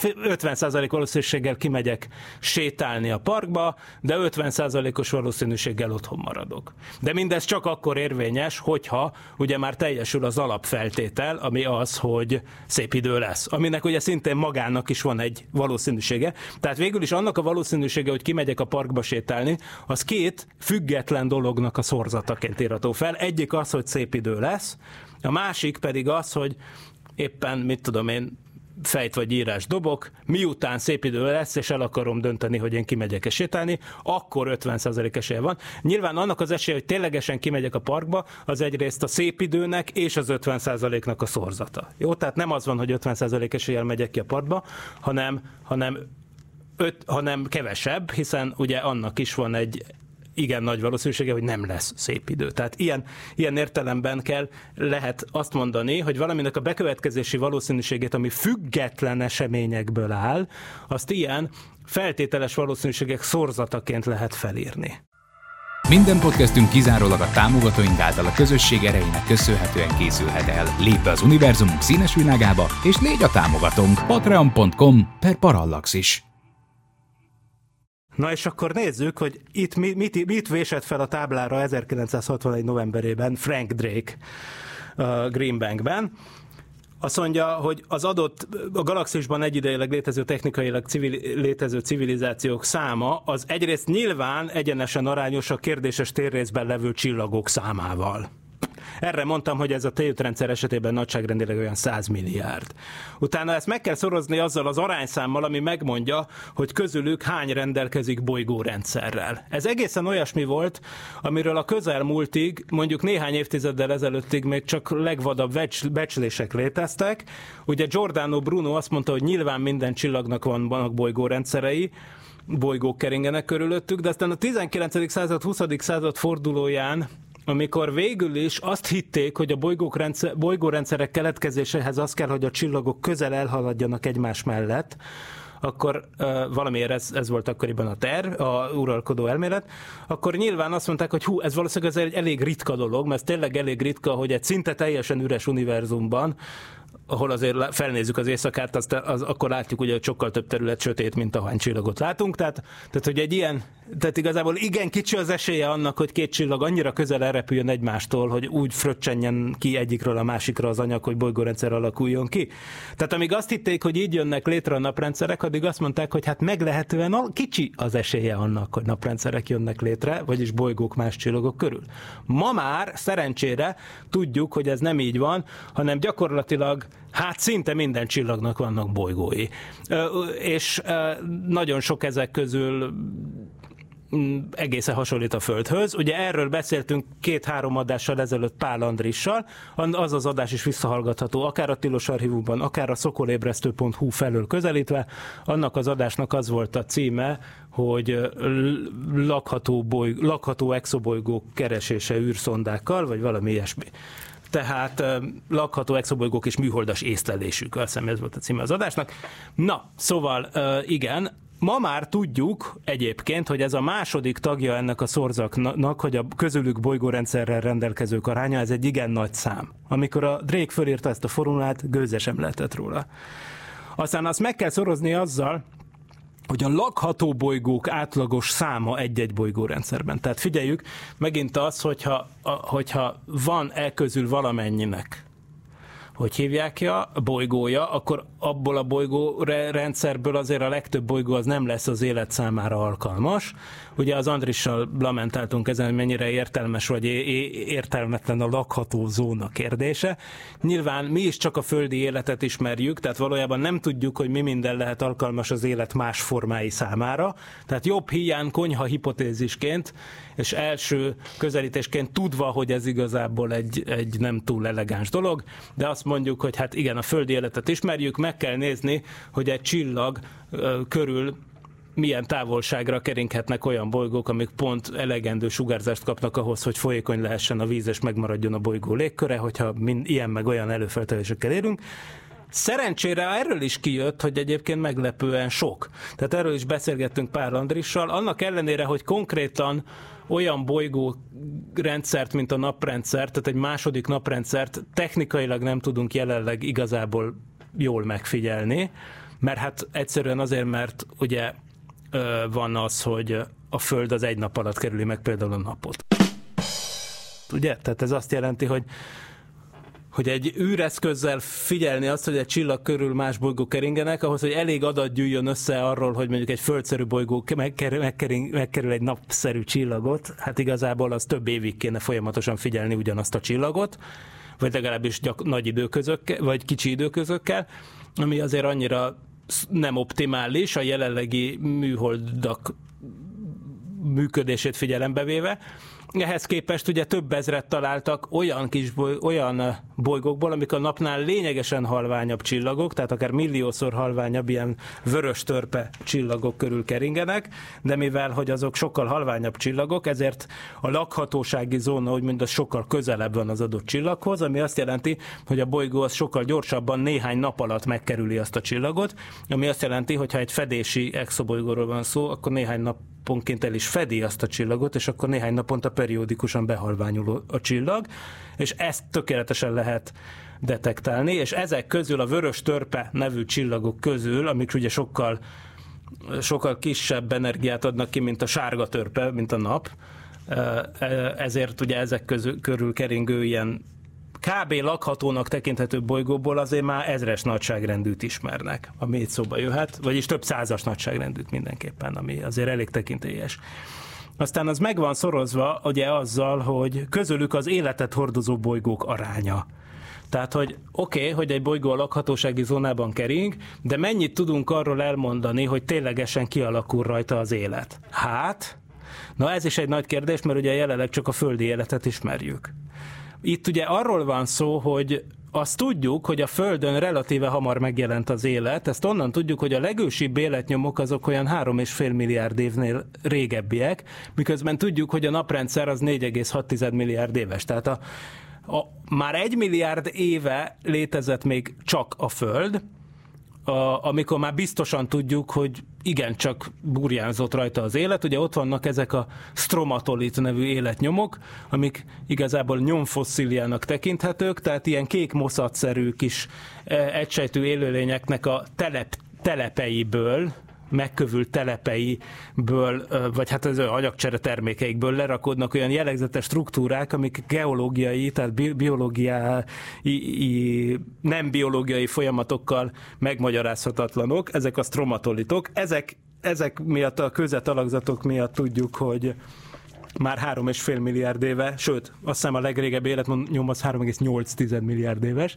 Speaker 1: 50% valószínűséggel kimegyek sétálni a parkba, de 50%-os valószínűséggel otthon maradok. De mindez csak akkor érvényes, hogyha ugye már teljesül az alapfeltétel, ami az, hogy szép idő lesz. Aminek ugye szintén magának is van egy valószínűsége. Tehát végül is annak a valószínűsége, hogy kimegyek a parkba sétálni, az két független dolognak a szorzataként írható fel. Egyik az, hogy szép idő lesz, a másik pedig az, hogy éppen, mit tudom én, fejt vagy írás dobok, miután szép idő lesz, és el akarom dönteni, hogy én kimegyek-e sétálni, akkor 50% esélye van. Nyilván annak az esélye, hogy ténylegesen kimegyek a parkba, az egyrészt a szép időnek és az 50%-nak a szorzata. Jó, tehát nem az van, hogy 50% eséllyel megyek ki a parkba, hanem, hanem öt, hanem kevesebb, hiszen ugye annak is van egy igen nagy valószínűsége, hogy nem lesz szép idő. Tehát ilyen, ilyen értelemben kell, lehet azt mondani, hogy valaminek a bekövetkezési valószínűségét, ami független eseményekből áll, azt ilyen feltételes valószínűségek szorzataként lehet felírni.
Speaker 2: Minden podcastünk kizárólag a támogatóink által a közösség erejének köszönhetően készülhet el. Lép be az univerzumunk színes világába, és légy a támogatónk patreon.com per parallaxis.
Speaker 1: Na és akkor nézzük, hogy itt mit, mit, mit vésett fel a táblára 1961. novemberében Frank Drake uh, Greenbankben. Azt mondja, hogy az adott a galaxisban egyidejileg létező technikailag civil, létező civilizációk száma az egyrészt nyilván egyenesen arányos a kérdéses térrészben levő csillagok számával. Erre mondtam, hogy ez a tejútrendszer esetében nagyságrendileg olyan 100 milliárd. Utána ezt meg kell szorozni azzal az arányszámmal, ami megmondja, hogy közülük hány rendelkezik bolygórendszerrel. Ez egészen olyasmi volt, amiről a közelmúltig, mondjuk néhány évtizeddel ezelőttig még csak legvadabb becslések léteztek. Ugye Giordano Bruno azt mondta, hogy nyilván minden csillagnak van, vannak bolygórendszerei, bolygók keringenek körülöttük, de aztán a 19. század, 20. század fordulóján amikor végül is azt hitték, hogy a bolygók rendszer, bolygórendszerek keletkezéséhez az kell, hogy a csillagok közel elhaladjanak egymás mellett, akkor uh, valamiért ez, ez volt akkoriban a terv, a uralkodó elmélet, akkor nyilván azt mondták, hogy hú, ez valószínűleg ez egy elég ritka dolog, mert ez tényleg elég ritka, hogy egy szinte teljesen üres univerzumban ahol azért felnézzük az éjszakát, azt, az, akkor látjuk hogy sokkal több terület sötét, mint ahány csillagot látunk. Tehát, tehát, hogy egy ilyen, tehát igazából igen kicsi az esélye annak, hogy két csillag annyira közel elrepüljön egymástól, hogy úgy fröccsenjen ki egyikről a másikra az anyag, hogy bolygórendszer alakuljon ki. Tehát amíg azt hitték, hogy így jönnek létre a naprendszerek, addig azt mondták, hogy hát meglehetően kicsi az esélye annak, hogy naprendszerek jönnek létre, vagyis bolygók más csillagok körül. Ma már szerencsére tudjuk, hogy ez nem így van, hanem gyakorlatilag Hát szinte minden csillagnak vannak bolygói. És nagyon sok ezek közül egészen hasonlít a Földhöz. Ugye erről beszéltünk két-három adással ezelőtt Pál Andrissal, az az adás is visszahallgatható, akár a Tilos Archívumban, akár a szokolébresztő.hu felől közelítve. Annak az adásnak az volt a címe, hogy lakható, boly, lakható exobolygók keresése űrszondákkal, vagy valami ilyesmi tehát lakható exobolygók és műholdas észlelésük, azt hiszem ez volt a címe az adásnak. Na, szóval igen, Ma már tudjuk egyébként, hogy ez a második tagja ennek a szorzaknak, hogy a közülük bolygórendszerrel rendelkezők aránya, ez egy igen nagy szám. Amikor a Drake fölírta ezt a formulát, gőze sem lehetett róla. Aztán azt meg kell szorozni azzal, hogy a lakható bolygók átlagos száma egy-egy bolygórendszerben. Tehát figyeljük, megint az, hogyha, a, hogyha van e közül valamennyinek hogy hívják ja, a bolygója, akkor abból a bolygó rendszerből azért a legtöbb bolygó az nem lesz az élet számára alkalmas. Ugye az Andrissal lamentáltunk ezen, hogy mennyire értelmes vagy értelmetlen a lakható zóna kérdése. Nyilván mi is csak a földi életet ismerjük, tehát valójában nem tudjuk, hogy mi minden lehet alkalmas az élet más formái számára. Tehát jobb hiány konyha hipotézisként és első közelítésként tudva, hogy ez igazából egy, egy nem túl elegáns dolog, de azt mondjuk, hogy hát igen, a földi életet ismerjük, meg kell nézni, hogy egy csillag körül milyen távolságra keringhetnek olyan bolygók, amik pont elegendő sugárzást kapnak ahhoz, hogy folyékony lehessen a víz és megmaradjon a bolygó légköre, hogyha mind, ilyen meg olyan előfeltelésekkel érünk. Szerencsére erről is kijött, hogy egyébként meglepően sok. Tehát erről is beszélgettünk pár Andrissal, annak ellenére, hogy konkrétan olyan bolygó rendszert, mint a naprendszer, tehát egy második naprendszert technikailag nem tudunk jelenleg igazából jól megfigyelni, mert hát egyszerűen azért, mert ugye van az, hogy a Föld az egy nap alatt kerüli meg például a napot. Ugye? Tehát ez azt jelenti, hogy hogy egy űreszközzel figyelni azt, hogy egy csillag körül más bolygók keringenek, ahhoz, hogy elég adat gyűjjön össze arról, hogy mondjuk egy földszerű bolygó megkerül, megkerül, megkerül egy napszerű csillagot, hát igazából az több évig kéne folyamatosan figyelni ugyanazt a csillagot, vagy legalábbis gyak, nagy időközökkel, vagy kicsi időközökkel, ami azért annyira nem optimális a jelenlegi műholdak működését figyelembe véve. Ehhez képest ugye több ezret találtak olyan kis boly, olyan bolygókból, amik a napnál lényegesen halványabb csillagok, tehát akár milliószor halványabb ilyen vörös törpe csillagok körül keringenek, de mivel, hogy azok sokkal halványabb csillagok, ezért a lakhatósági zóna, úgymond az sokkal közelebb van az adott csillaghoz, ami azt jelenti, hogy a bolygó az sokkal gyorsabban néhány nap alatt megkerüli azt a csillagot, ami azt jelenti, hogy ha egy fedési exobolygóról van szó, akkor néhány nap naponként el is fedi azt a csillagot, és akkor néhány naponta periódikusan behalványul a csillag, és ezt tökéletesen lehet detektálni, és ezek közül a vörös törpe nevű csillagok közül, amik ugye sokkal sokkal kisebb energiát adnak ki, mint a sárga törpe, mint a nap, ezért ugye ezek közül, körül keringő ilyen kb. lakhatónak tekinthető bolygóból azért már ezres nagyságrendűt ismernek, ami itt szóba jöhet, vagyis több százas nagyságrendűt mindenképpen, ami azért elég tekintélyes. Aztán az meg van szorozva ugye azzal, hogy közülük az életet hordozó bolygók aránya. Tehát, hogy oké, okay, hogy egy bolygó a lakhatósági zónában kering, de mennyit tudunk arról elmondani, hogy ténylegesen kialakul rajta az élet? Hát, na ez is egy nagy kérdés, mert ugye jelenleg csak a földi életet ismerjük. Itt ugye arról van szó, hogy azt tudjuk, hogy a Földön relatíve hamar megjelent az élet, ezt onnan tudjuk, hogy a legősibb életnyomok azok olyan 3,5 milliárd évnél régebbiek, miközben tudjuk, hogy a naprendszer az 4,6 milliárd éves. Tehát a, a, már egy milliárd éve létezett még csak a Föld, a, amikor már biztosan tudjuk, hogy igencsak burjánzott rajta az élet. Ugye ott vannak ezek a stromatolit nevű életnyomok, amik igazából nyomfosszíliának tekinthetők, tehát ilyen kék moszatszerű kis e, egysejtű élőlényeknek a telep, telepeiből, megkövült telepeiből, vagy hát az anyagcsere termékeikből lerakodnak olyan jellegzetes struktúrák, amik geológiai, tehát biológiai, nem biológiai folyamatokkal megmagyarázhatatlanok, ezek a stromatolitok. Ezek, ezek miatt a közetalakzatok miatt tudjuk, hogy már 3,5 milliárd éve, sőt, azt hiszem a legrégebbi életnyom az 3,8 milliárd éves,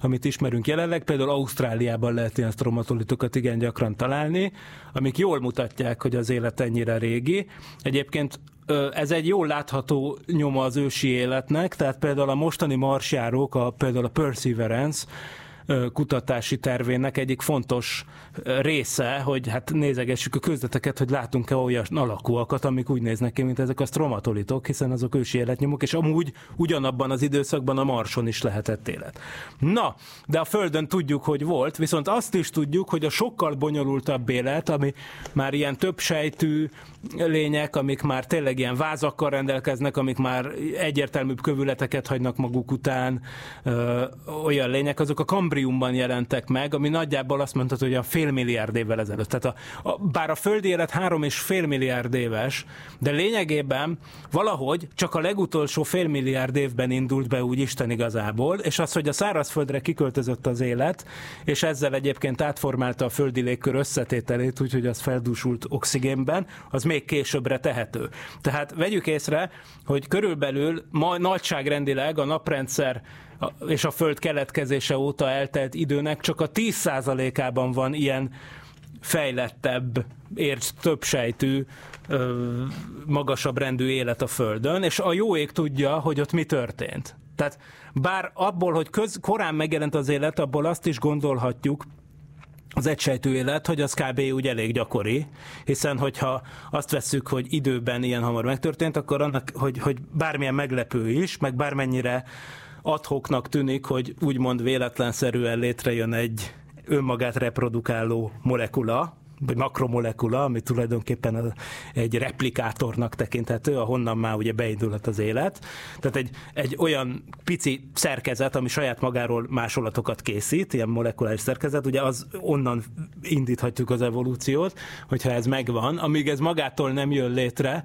Speaker 1: amit ismerünk jelenleg. Például Ausztráliában lehet ilyen stromatolitokat igen gyakran találni, amik jól mutatják, hogy az élet ennyire régi. Egyébként ez egy jól látható nyoma az ősi életnek, tehát például a mostani marsjárók, a, például a Perseverance, kutatási tervének egyik fontos része, hogy hát nézegessük a közleteket, hogy látunk-e olyan alakúakat, amik úgy néznek ki, mint ezek a stromatolitok, hiszen azok ősi életnyomok, és amúgy ugyanabban az időszakban a Marson is lehetett élet. Na, de a Földön tudjuk, hogy volt, viszont azt is tudjuk, hogy a sokkal bonyolultabb élet, ami már ilyen több sejtű lények, amik már tényleg ilyen vázakkal rendelkeznek, amik már egyértelműbb kövületeket hagynak maguk után, ö, olyan lények, azok a kambriumban jelentek meg, ami nagyjából azt mondhatod, hogy a fél milliárd évvel ezelőtt. Tehát a, a, bár a földi élet három és fél milliárd éves, de lényegében valahogy csak a legutolsó fél milliárd évben indult be úgy Isten igazából, és az, hogy a szárazföldre kiköltözött az élet, és ezzel egyébként átformálta a földi légkör összetételét, úgyhogy az feldúsult oxigénben, az még későbbre tehető. Tehát vegyük észre, hogy körülbelül ma nagyságrendileg a naprendszer és a Föld keletkezése óta eltelt időnek csak a 10%-ában van ilyen fejlettebb, érts több sejtű, magasabb rendű élet a Földön, és a jó ég tudja, hogy ott mi történt. Tehát bár abból, hogy köz, korán megjelent az élet, abból azt is gondolhatjuk, az egysejtű élet, hogy az kb. úgy elég gyakori, hiszen hogyha azt vesszük, hogy időben ilyen hamar megtörtént, akkor annak, hogy, hogy bármilyen meglepő is, meg bármennyire adhoknak tűnik, hogy úgymond véletlenszerűen létrejön egy önmagát reprodukáló molekula, vagy makromolekula, ami tulajdonképpen egy replikátornak tekinthető, ahonnan már ugye beindulhat az élet. Tehát egy, egy olyan pici szerkezet, ami saját magáról másolatokat készít, ilyen molekuláris szerkezet, ugye az onnan indíthatjuk az evolúciót, hogyha ez megvan, amíg ez magától nem jön létre,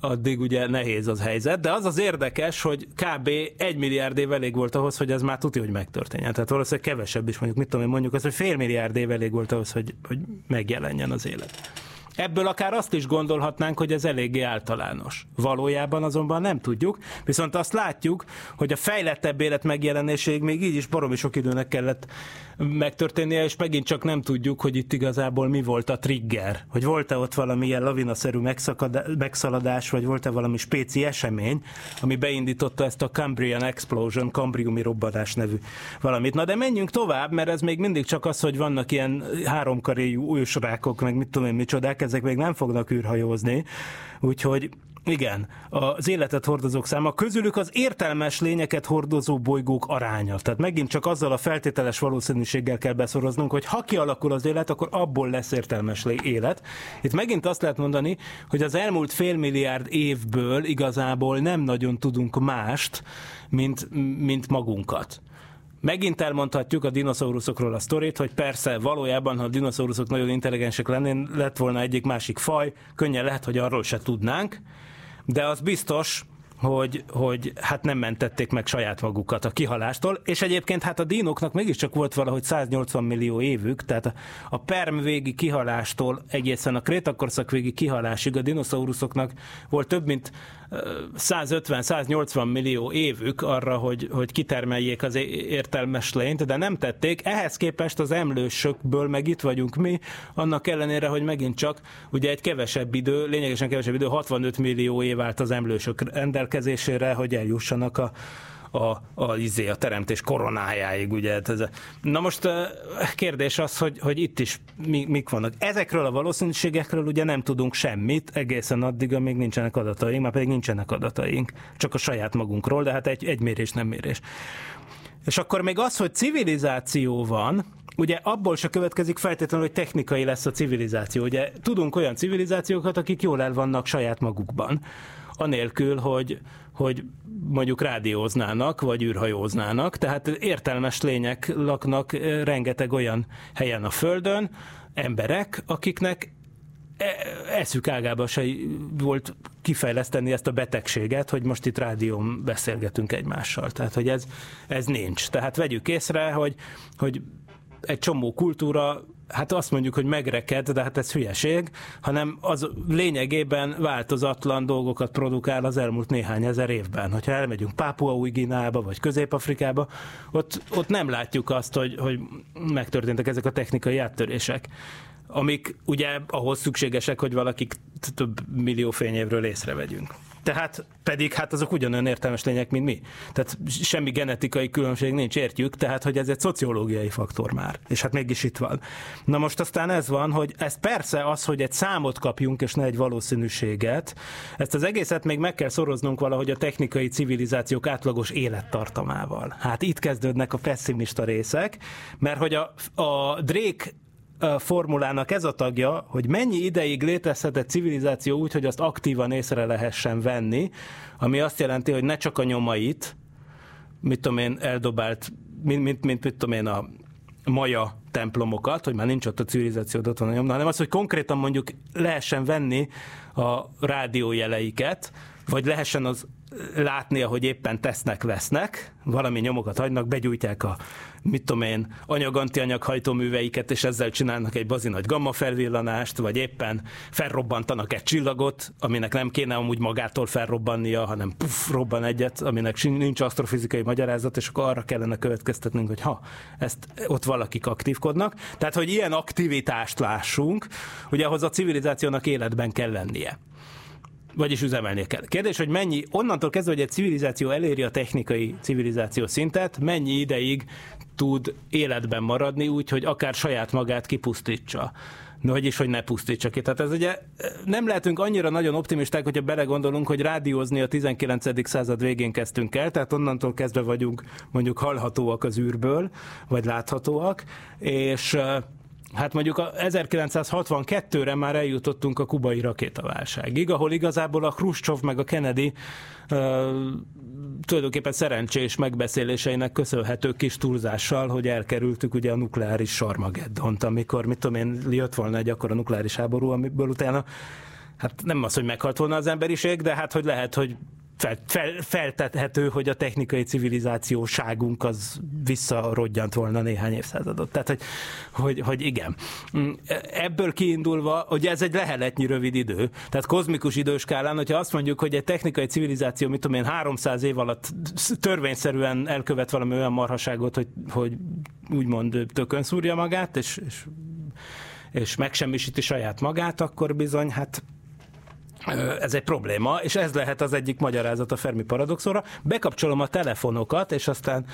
Speaker 1: addig ugye nehéz az helyzet, de az az érdekes, hogy kb. egy milliárd év elég volt ahhoz, hogy ez már tudja, hogy megtörténjen. Tehát valószínűleg kevesebb is mondjuk, mit tudom én, mondjuk az, hogy fél milliárd év elég volt ahhoz, hogy, hogy megjelenjen az élet. Ebből akár azt is gondolhatnánk, hogy ez eléggé általános. Valójában azonban nem tudjuk, viszont azt látjuk, hogy a fejlettebb élet megjelenéséig még így is baromi sok időnek kellett megtörténnie, és megint csak nem tudjuk, hogy itt igazából mi volt a trigger. Hogy volt-e ott valami ilyen lavinaszerű megszaladás, vagy volt-e valami spéci esemény, ami beindította ezt a Cambrian Explosion, kambriumi robbanás nevű valamit. Na de menjünk tovább, mert ez még mindig csak az, hogy vannak ilyen háromkaréjú ősrákok, meg mit tudom én micsodák, ezek még nem fognak űrhajózni. Úgyhogy igen, az életet hordozók száma, közülük az értelmes lényeket hordozó bolygók aránya. Tehát megint csak azzal a feltételes valószínűséggel kell beszoroznunk, hogy ha kialakul az élet, akkor abból lesz értelmes élet. Itt megint azt lehet mondani, hogy az elmúlt félmilliárd évből igazából nem nagyon tudunk mást, mint, mint magunkat. Megint elmondhatjuk a dinoszauruszokról a sztorit, hogy persze valójában, ha a dinoszauruszok nagyon intelligensek lennének, lett volna egyik másik faj, könnyen lehet, hogy arról se tudnánk, de az biztos, hogy, hogy hát nem mentették meg saját magukat a kihalástól, és egyébként hát a dinóknak mégiscsak volt valahogy 180 millió évük, tehát a, a perm végi kihalástól egészen a krétakorszak végi kihalásig a dinoszauruszoknak volt több mint 150-180 millió évük arra, hogy, hogy kitermeljék az értelmes lényt, de nem tették. Ehhez képest az emlősökből meg itt vagyunk mi, annak ellenére, hogy megint csak ugye egy kevesebb idő, lényegesen kevesebb idő, 65 millió év állt az emlősök rendelkezésére, hogy eljussanak a, a, a, izé, a teremtés koronájáig, ugye. hát Ez, na most kérdés az, hogy, hogy itt is mi, mik vannak. Ezekről a valószínűségekről ugye nem tudunk semmit egészen addig, amíg nincsenek adataink, már pedig nincsenek adataink, csak a saját magunkról, de hát egy, egy mérés nem mérés. És akkor még az, hogy civilizáció van, ugye abból se következik feltétlenül, hogy technikai lesz a civilizáció. Ugye tudunk olyan civilizációkat, akik jól el vannak saját magukban, anélkül, hogy, hogy mondjuk rádióznának, vagy űrhajóznának. Tehát értelmes lények laknak rengeteg olyan helyen a Földön, emberek, akiknek e- eszük ágába se volt kifejleszteni ezt a betegséget, hogy most itt rádión beszélgetünk egymással. Tehát, hogy ez, ez nincs. Tehát vegyük észre, hogy, hogy egy csomó kultúra, hát azt mondjuk, hogy megreked, de hát ez hülyeség, hanem az lényegében változatlan dolgokat produkál az elmúlt néhány ezer évben. Hogyha elmegyünk Pápua új Gineába, vagy Közép-Afrikába, ott, ott nem látjuk azt, hogy, hogy megtörténtek ezek a technikai áttörések amik ugye ahhoz szükségesek, hogy valakik több millió fényévről észrevegyünk. Tehát pedig hát azok ugyanolyan értelmes lények, mint mi. Tehát semmi genetikai különbség nincs, értjük, tehát hogy ez egy szociológiai faktor már. És hát mégis itt van. Na most aztán ez van, hogy ez persze az, hogy egy számot kapjunk, és ne egy valószínűséget, ezt az egészet még meg kell szoroznunk valahogy a technikai civilizációk átlagos élettartamával. Hát itt kezdődnek a pessimista részek, mert hogy a, a Drake formulának ez a tagja, hogy mennyi ideig létezhet egy civilizáció úgy, hogy azt aktívan észre lehessen venni, ami azt jelenti, hogy ne csak a nyomait, mit tudom én, eldobált mint, mint, mint mit tudom én, a maja templomokat, hogy már nincs ott a civilizáció, ott van a nyomda, hanem az, hogy konkrétan mondjuk lehessen venni a rádiójeleiket, vagy lehessen az látni, ahogy éppen tesznek, vesznek, valami nyomokat hagynak, begyújtják a, mit tudom én, anyag-antianyag és ezzel csinálnak egy bazi nagy gamma felvillanást, vagy éppen felrobbantanak egy csillagot, aminek nem kéne amúgy magától felrobbannia, hanem puff, robban egyet, aminek nincs asztrofizikai magyarázat, és akkor arra kellene következtetnünk, hogy ha, ezt ott valakik aktívkodnak. Tehát, hogy ilyen aktivitást lássunk, hogy ahhoz a civilizációnak életben kell lennie vagyis üzemelnie kell. Kérdés, hogy mennyi, onnantól kezdve, hogy egy civilizáció eléri a technikai civilizáció szintet, mennyi ideig tud életben maradni úgy, hogy akár saját magát kipusztítsa. No, vagyis, hogy ne pusztítsa ki. Tehát ez ugye nem lehetünk annyira nagyon optimisták, hogyha belegondolunk, hogy rádiózni a 19. század végén kezdtünk el, tehát onnantól kezdve vagyunk mondjuk hallhatóak az űrből, vagy láthatóak, és Hát mondjuk a 1962-re már eljutottunk a kubai rakétaválságig, ahol igazából a Khrushchev meg a Kennedy uh, tulajdonképpen szerencsés megbeszéléseinek köszönhető kis túlzással, hogy elkerültük ugye a nukleáris sarmageddont, amikor, mit tudom én, jött volna egy akkor a nukleáris háború, amiből utána hát nem az, hogy meghalt volna az emberiség, de hát hogy lehet, hogy fel, fel, feltethető, hogy a technikai civilizációságunk az visszarodjant volna néhány évszázadot. Tehát, hogy, hogy, hogy igen. Mm, ebből kiindulva, hogy ez egy leheletnyi rövid idő, tehát kozmikus időskálán, hogyha azt mondjuk, hogy egy technikai civilizáció, mit tudom én, 300 év alatt törvényszerűen elkövet valami olyan marhaságot, hogy, hogy úgymond tökön szúrja magát, és, és és megsemmisíti saját magát, akkor bizony, hát ez egy probléma, és ez lehet az egyik magyarázat a Fermi paradoxonra. Bekapcsolom a telefonokat, és aztán,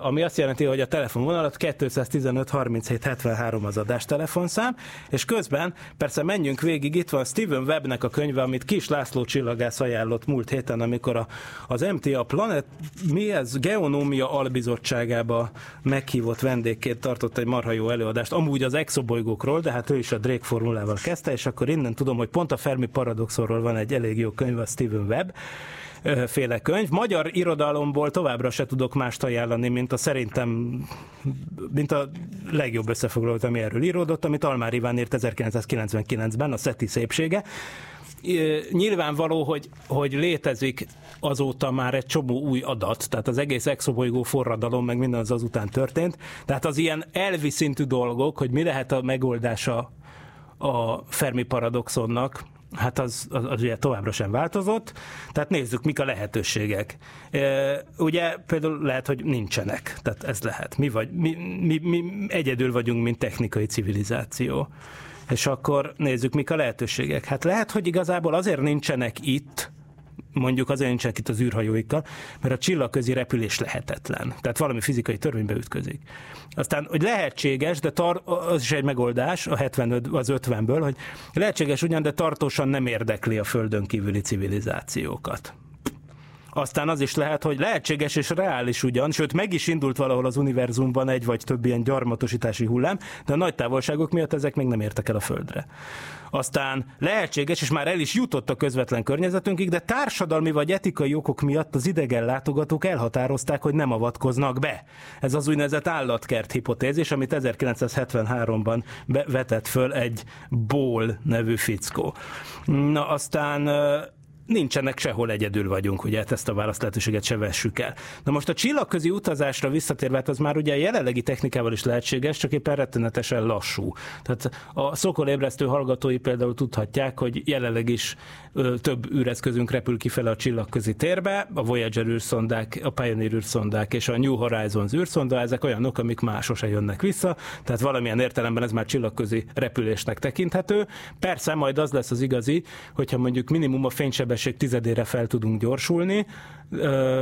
Speaker 1: ami azt jelenti, hogy a telefonvonalat 215 37 73 az adás telefonszám, és közben persze menjünk végig, itt van Steven Webbnek a könyve, amit Kis László csillagász ajánlott múlt héten, amikor a, az MTA Planet, mi ez, Geonómia Albizottságába meghívott vendégként tartott egy marha jó előadást, amúgy az exobolygókról, de hát ő is a Drake formulával kezdte, és akkor innen tudom, hogy pont a Fermi Fermi paradoxonról van egy elég jó könyv, a Steven Webb féle könyv. Magyar irodalomból továbbra se tudok mást ajánlani, mint a szerintem, mint a legjobb összefoglalót, ami erről íródott, amit Almár Iván írt 1999-ben, a Szeti szépsége. Nyilvánvaló, hogy, hogy létezik azóta már egy csomó új adat, tehát az egész exobolygó forradalom, meg minden az azután történt. Tehát az ilyen elvi szintű dolgok, hogy mi lehet a megoldása a Fermi paradoxonnak, hát az, az, az ugye továbbra sem változott, tehát nézzük, mik a lehetőségek. Ugye például lehet, hogy nincsenek, tehát ez lehet. Mi, vagy, mi, mi, mi egyedül vagyunk, mint technikai civilizáció. És akkor nézzük, mik a lehetőségek. Hát lehet, hogy igazából azért nincsenek itt, mondjuk azért nincsenek itt az űrhajóikkal, mert a csillagközi repülés lehetetlen. Tehát valami fizikai törvénybe ütközik. Aztán, hogy lehetséges, de tar- az is egy megoldás a 75, az 50-ből, hogy lehetséges ugyan, de tartósan nem érdekli a földön kívüli civilizációkat. Aztán az is lehet, hogy lehetséges és reális ugyan, sőt meg is indult valahol az univerzumban egy vagy több ilyen gyarmatosítási hullám, de a nagy távolságok miatt ezek még nem értek el a Földre. Aztán lehetséges, és már el is jutott a közvetlen környezetünkig, de társadalmi vagy etikai okok miatt az idegen látogatók elhatározták, hogy nem avatkoznak be. Ez az úgynevezett állatkert hipotézis, amit 1973-ban vetett föl egy Ból nevű fickó. Na aztán nincsenek sehol egyedül vagyunk, ugye hát ezt a választ lehetőséget se vessük el. Na most a csillagközi utazásra visszatérve, hát az már ugye a jelenlegi technikával is lehetséges, csak éppen rettenetesen lassú. Tehát a szokolébresztő hallgatói például tudhatják, hogy jelenleg is ö, több űreszközünk repül kifele a csillagközi térbe, a Voyager űrszondák, a Pioneer űrszondák és a New Horizons űrszonda, ezek olyanok, amik már sose jönnek vissza, tehát valamilyen értelemben ez már csillagközi repülésnek tekinthető. Persze majd az lesz az igazi, hogyha mondjuk minimum a fénysebesség sebesség tizedére fel tudunk gyorsulni,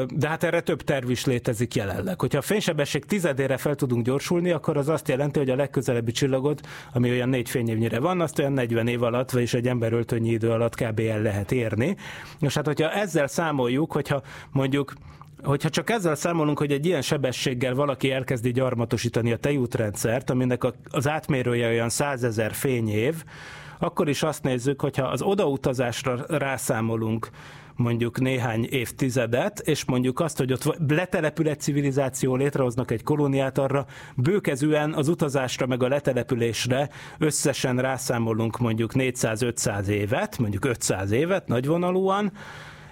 Speaker 1: de hát erre több terv is létezik jelenleg. Hogyha a fénysebesség tizedére fel tudunk gyorsulni, akkor az azt jelenti, hogy a legközelebbi csillagod, ami olyan négy fényévnyire van, azt olyan 40 év alatt, vagyis egy emberöltönyi idő alatt kb. el lehet érni. És hát, hogyha ezzel számoljuk, hogyha mondjuk hogyha csak ezzel számolunk, hogy egy ilyen sebességgel valaki elkezdi gyarmatosítani a tejútrendszert, aminek az átmérője olyan százezer fényév, akkor is azt nézzük, hogyha az odautazásra rászámolunk mondjuk néhány évtizedet, és mondjuk azt, hogy ott letelepül egy civilizáció, létrehoznak egy kolóniát arra, bőkezően az utazásra meg a letelepülésre összesen rászámolunk mondjuk 400-500 évet, mondjuk 500 évet nagyvonalúan,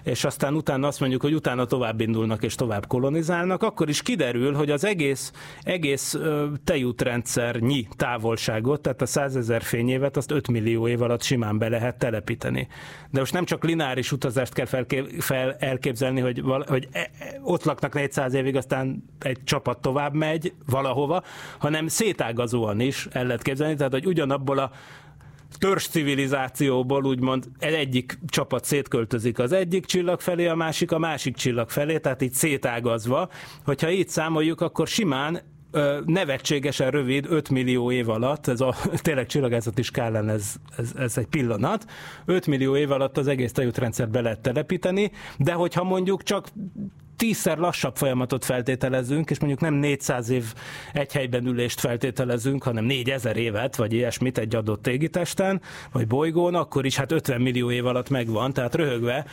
Speaker 1: és aztán utána azt mondjuk, hogy utána tovább indulnak és tovább kolonizálnak, akkor is kiderül, hogy az egész, egész tejútrendszernyi távolságot, tehát a százezer fényévet, azt 5 millió év alatt simán be lehet telepíteni. De most nem csak lineáris utazást kell felké- fel elképzelni, hogy, val- hogy e- e- ott laknak 400 évig, aztán egy csapat tovább megy valahova, hanem szétágazóan is el lehet képzelni, tehát hogy ugyanabból a törzs civilizációból úgymond egyik csapat szétköltözik az egyik csillag felé, a másik a másik csillag felé, tehát így szétágazva. Hogyha így számoljuk, akkor simán nevetségesen rövid, 5 millió év alatt, ez a tényleg csillagászati skálán ez, ez, ez egy pillanat, 5 millió év alatt az egész tejútrendszert be lehet telepíteni, de hogyha mondjuk csak tízszer lassabb folyamatot feltételezünk, és mondjuk nem 400 év egy helyben ülést feltételezünk, hanem 4000 évet, vagy ilyesmit egy adott égitesten, vagy bolygón, akkor is hát 50 millió év alatt megvan, tehát röhögve,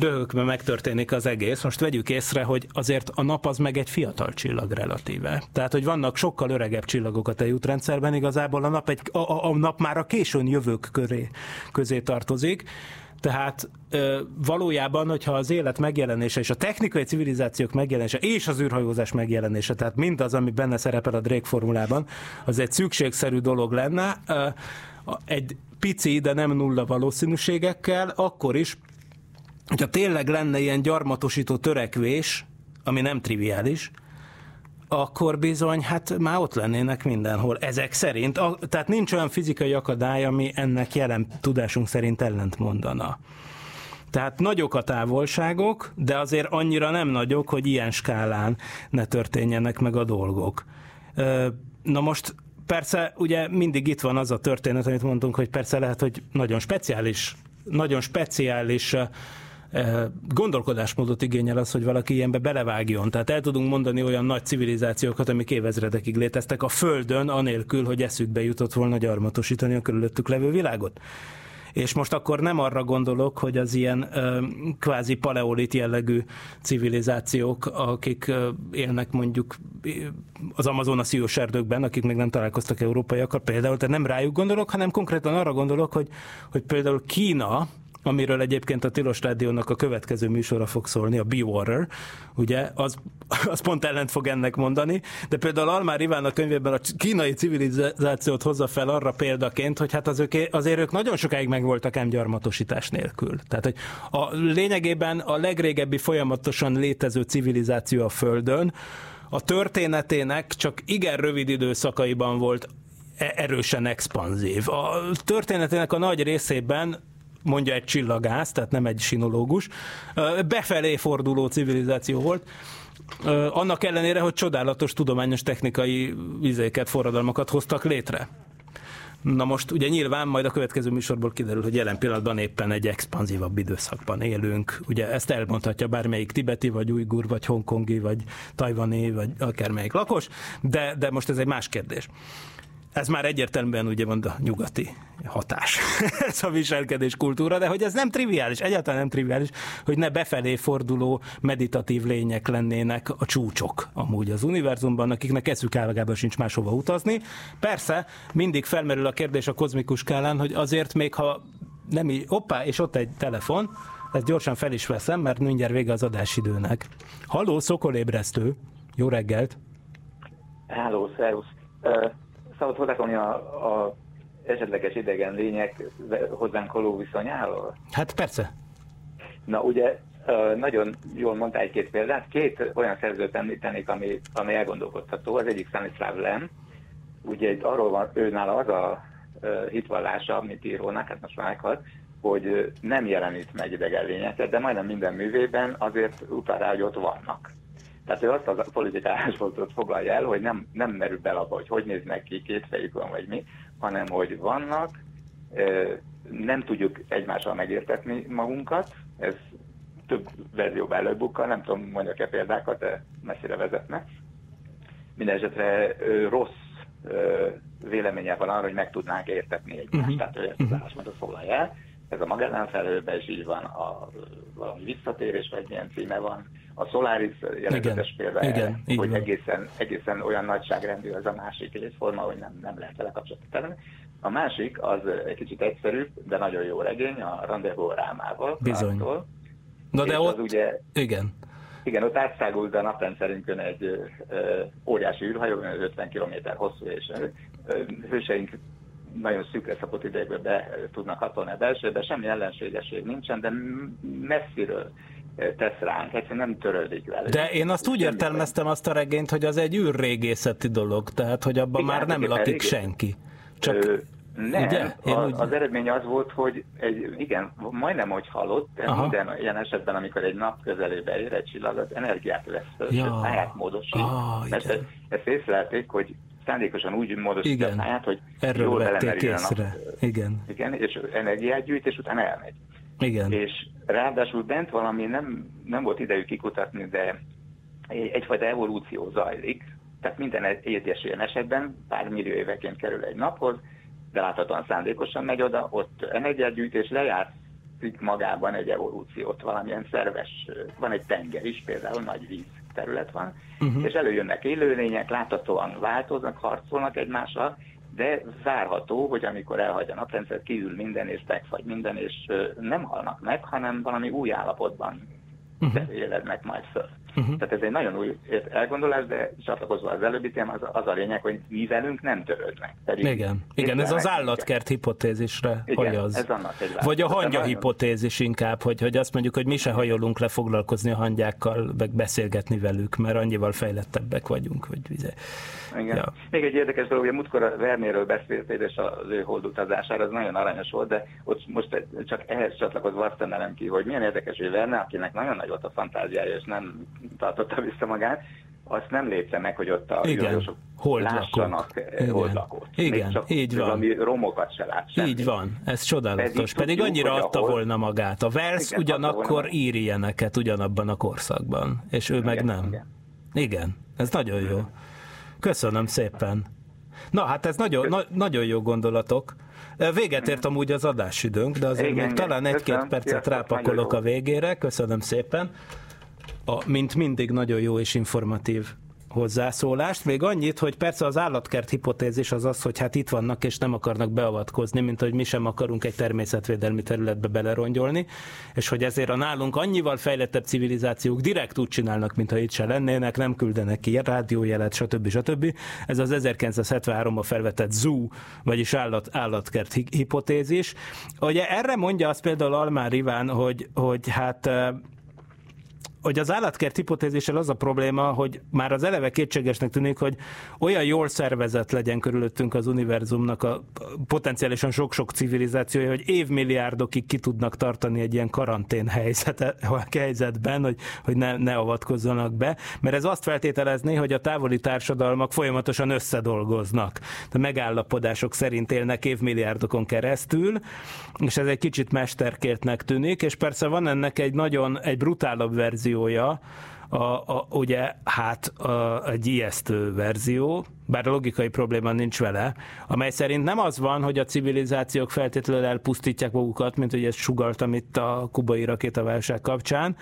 Speaker 1: röhögve megtörténik az egész. Most vegyük észre, hogy azért a nap az meg egy fiatal csillag relatíve. Tehát, hogy vannak sokkal öregebb csillagok a tejútrendszerben, igazából a nap, egy, a, a, a nap már a későn jövők köré, közé tartozik, tehát ö, valójában, hogyha az élet megjelenése és a technikai civilizációk megjelenése és az űrhajózás megjelenése, tehát mindaz, ami benne szerepel a Drake formulában, az egy szükségszerű dolog lenne, ö, egy pici, de nem nulla valószínűségekkel, akkor is, hogyha tényleg lenne ilyen gyarmatosító törekvés, ami nem triviális, akkor bizony, hát már ott lennének mindenhol. Ezek szerint, a, tehát nincs olyan fizikai akadály, ami ennek jelen tudásunk szerint ellent mondana. Tehát nagyok a távolságok, de azért annyira nem nagyok, hogy ilyen skálán ne történjenek meg a dolgok. Na most persze ugye mindig itt van az a történet, amit mondtunk, hogy persze lehet, hogy nagyon speciális, nagyon speciális gondolkodásmódot igényel az, hogy valaki ilyenbe belevágjon. Tehát el tudunk mondani olyan nagy civilizációkat, amik évezredekig léteztek a Földön, anélkül, hogy eszükbe jutott volna gyarmatosítani a körülöttük levő világot. És most akkor nem arra gondolok, hogy az ilyen ö, kvázi paleolit jellegű civilizációk, akik ö, élnek mondjuk az Amazonas erdőkben, akik még nem találkoztak európaiakkal például, tehát nem rájuk gondolok, hanem konkrétan arra gondolok, hogy, hogy például Kína, amiről egyébként a Tilos Rádiónak a következő műsora fog szólni, a Be-Water, ugye, az, az pont ellent fog ennek mondani, de például Almár Iván a könyvében a kínai civilizációt hozza fel arra példaként, hogy hát az ők, azért ők nagyon sokáig meg voltak ám gyarmatosítás nélkül. Tehát, hogy a lényegében a legrégebbi folyamatosan létező civilizáció a Földön, a történetének csak igen rövid időszakaiban volt e- erősen expanzív. A történetének a nagy részében mondja egy csillagász, tehát nem egy sinológus, befelé forduló civilizáció volt, annak ellenére, hogy csodálatos tudományos technikai vizéket, forradalmakat hoztak létre. Na most ugye nyilván majd a következő műsorból kiderül, hogy jelen pillanatban éppen egy expanzívabb időszakban élünk. Ugye ezt elmondhatja bármelyik tibeti, vagy ujgur, vagy hongkongi, vagy tajvani, vagy akármelyik lakos, de, de most ez egy más kérdés. Ez már egyértelműen ugye van a nyugati hatás, ez a viselkedés kultúra, de hogy ez nem triviális, egyáltalán nem triviális, hogy ne befelé forduló meditatív lények lennének a csúcsok amúgy az univerzumban, akiknek eszük állagában sincs máshova utazni. Persze, mindig felmerül a kérdés a kozmikus skálán, hogy azért még ha nem így, hoppá, és ott egy telefon, ezt gyorsan fel is veszem, mert mindjárt vége az adásidőnek. Halló, szokolébresztő, jó reggelt!
Speaker 3: Háló, szervusz! Szabad hozzászólni a, a esetleges idegen lények hozzánk való viszonyáról?
Speaker 1: Hát persze.
Speaker 3: Na ugye nagyon jól mondta egy-két példát. Két olyan szerzőt említenék, ami, ami elgondolkodható. Az egyik Stanislav Lem, ugye arról van őnála az a hitvallása, mint írónak, hát most meghalt, hogy nem jelenít meg idegen lényeket, de majdnem minden művében azért utal rá, hogy ott vannak. Tehát ő azt a politikai álláspontot foglalja el, hogy nem, nem merül bele abba, hogy hogy néznek ki, két fejük van, vagy mi, hanem hogy vannak, nem tudjuk egymással megértetni magunkat, ez több verzióban előbukkal, nem tudom, mondjak-e példákat, de messzire vezetne. Mindenesetre rossz véleménye van arra, hogy meg tudnánk értetni egymást. Uh-huh. Tehát ő ezt az álláspontot foglalja el. Ez a Magellán felhőben is így van, a valami visszatérés, vagy milyen címe van. A Solaris jelentős példa,
Speaker 1: igen,
Speaker 3: erre, hogy
Speaker 1: van.
Speaker 3: egészen, egészen olyan nagyságrendű az a másik létforma, hogy nem, nem lehet vele kapcsolatot. A másik az egy kicsit egyszerűbb, de nagyon jó regény, a Rendezvous Rámával.
Speaker 1: Bizony.
Speaker 3: Clarktól.
Speaker 1: Na de ott,
Speaker 3: az ugye,
Speaker 1: igen.
Speaker 3: igen, ott átszágult a naprendszerünkön egy ö, ö, óriási űrhajó, olyan 50 km hosszú, és ö, hőseink nagyon szűkre szapott idejekbe be tudnak hatolni a belsőbe, semmi ellenségesség nincsen, de messziről tesz ránk, egyszerűen nem törődik vele.
Speaker 1: De én azt úgy értelmeztem azt a regényt, hogy az egy űrrégészeti dolog, tehát hogy abban
Speaker 3: Igen,
Speaker 1: már nem
Speaker 3: igen,
Speaker 1: lakik
Speaker 3: régészet.
Speaker 1: senki. Csak
Speaker 3: Ö, nem,
Speaker 1: Ugye? Én
Speaker 3: a,
Speaker 1: úgy-
Speaker 3: az eredmény az volt, hogy egy, igen, majdnem, hogy halott, de
Speaker 1: Aha.
Speaker 3: minden ilyen esetben, amikor egy nap közelébe ér egy csillag, az energiát vesz
Speaker 1: Ja.
Speaker 3: pályát módosít.
Speaker 1: Ah,
Speaker 3: Mert ezt, ezt észlelték, hogy szándékosan úgy módosítja
Speaker 1: Igen.
Speaker 3: a pályát, hogy
Speaker 1: Erről
Speaker 3: jól belemerüljön nap.
Speaker 1: Igen.
Speaker 3: Igen, és energiát gyűjt, és utána elmegy.
Speaker 1: Igen.
Speaker 3: És ráadásul bent valami nem, nem volt idejük kikutatni, de egy- egyfajta evolúció zajlik. Tehát minden egy- egyes ilyen esetben pár millió éveként kerül egy naphoz, de láthatóan szándékosan megy oda, ott energiagyűjtés lejátszik magában egy evolúciót, valamilyen szerves, van egy tenger is, például nagy víz terület van, uh-huh. és előjönnek élőlények, láthatóan változnak, harcolnak egymással, de várható, hogy amikor elhagy a naprendszer, kiül minden, és megfagy minden, és nem halnak meg, hanem valami új állapotban uh-huh. élednek majd föl. Uh-huh. Tehát ez egy nagyon új elgondolás, de csatlakozva az előbbi téma, az, az a lényeg, hogy mi velünk nem törődnek. Pedig
Speaker 1: Igen, igen, ez az állatkert hipotézisre
Speaker 3: Igen,
Speaker 1: hajaz.
Speaker 3: ez annak egy
Speaker 1: Vagy a hangya
Speaker 3: Nagyon-
Speaker 1: hipotézis inkább, hogy, hogy azt mondjuk, hogy mi se hajolunk le foglalkozni a hangyákkal, meg beszélgetni velük, mert annyival fejlettebbek vagyunk, hogy vize.
Speaker 3: Igen.
Speaker 1: Ja.
Speaker 3: Még egy érdekes dolog, hogy múltkor a Vernéről beszéltél, és az ő holdutazására, az nagyon aranyos volt, de ott most csak ehhez csatlakozva azt emelem ki, hogy milyen érdekes, hogy Verne, akinek nagyon nagy volt a fantáziája, és nem tartotta vissza magát, azt nem lépte meg, hogy ott a
Speaker 1: Igen,
Speaker 3: űrhajósok
Speaker 1: holdlakók.
Speaker 3: lássanak
Speaker 1: Igen.
Speaker 3: Igen. holdlakót.
Speaker 1: Igen,
Speaker 3: Még csak
Speaker 1: így van.
Speaker 3: Valami romokat se lát.
Speaker 1: Így van, ez csodálatos.
Speaker 3: Pedig
Speaker 1: Pedig,
Speaker 3: tudjuk,
Speaker 1: annyira adta
Speaker 3: ahol-
Speaker 1: volna magát. A Wells
Speaker 3: Igen,
Speaker 1: ugyanakkor ír ilyeneket ugyanabban a korszakban, és ő meg
Speaker 3: Igen,
Speaker 1: nem.
Speaker 3: igen.
Speaker 1: Igen, ez nagyon jó. Köszönöm szépen. Na, hát ez nagyon, na, nagyon jó gondolatok. Véget ért amúgy az adásidőnk, de azért
Speaker 3: Igen,
Speaker 1: még
Speaker 3: igen.
Speaker 1: talán egy-két percet
Speaker 3: Sziasztok,
Speaker 1: rápakolok a végére. Köszönöm szépen. A, mint mindig nagyon jó és informatív hozzászólást. Még annyit, hogy persze az állatkert hipotézis az az, hogy hát itt vannak és nem akarnak beavatkozni, mint hogy mi sem akarunk egy természetvédelmi területbe belerongyolni, és hogy ezért a nálunk annyival fejlettebb civilizációk direkt úgy csinálnak, mintha itt se lennének, nem küldenek ki rádiójelet, stb. stb. Ez az 1973-ban felvetett zoo, vagyis állat, állatkert hi- hipotézis. Ugye erre mondja azt például Almár Iván, hogy, hogy hát hogy az állatkert hipotézissel az a probléma, hogy már az eleve kétségesnek tűnik, hogy olyan jól szervezett legyen körülöttünk az univerzumnak a potenciálisan sok-sok civilizációja, hogy évmilliárdokig ki tudnak tartani egy ilyen karantén helyzetben, hogy, hogy ne, ne avatkozzanak be, mert ez azt feltételezné, hogy a távoli társadalmak folyamatosan összedolgoznak. A megállapodások szerint élnek évmilliárdokon keresztül, és ez egy kicsit mesterkértnek tűnik, és persze van ennek egy nagyon, egy brutálabb verziója, a, a, ugye hát a, egy ijesztő verzió, bár logikai probléma nincs vele, amely szerint nem az van, hogy a civilizációk feltétlenül elpusztítják magukat, mint hogy ezt sugaltam itt a kubai rakétaválság kapcsán,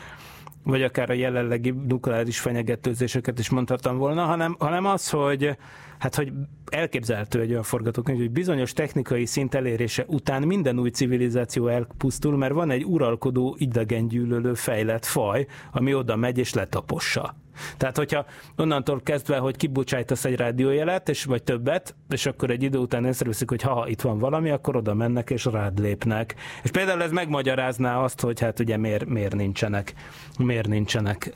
Speaker 1: vagy akár a jelenlegi nukleáris fenyegetőzéseket is mondhattam volna, hanem, hanem az, hogy hát hogy elképzelhető egy olyan forgatókönyv, hogy bizonyos technikai szint elérése után minden új civilizáció elpusztul, mert van egy uralkodó, idegengyűlölő fejlett faj, ami oda megy és letapossa. Tehát, hogyha onnantól kezdve, hogy kibocsájtasz egy rádiójelet, és vagy többet, és akkor egy idő után észreveszik, hogy ha itt van valami, akkor oda mennek és rád lépnek. És például ez megmagyarázná azt, hogy hát ugye miért, miért nincsenek, miért nincsenek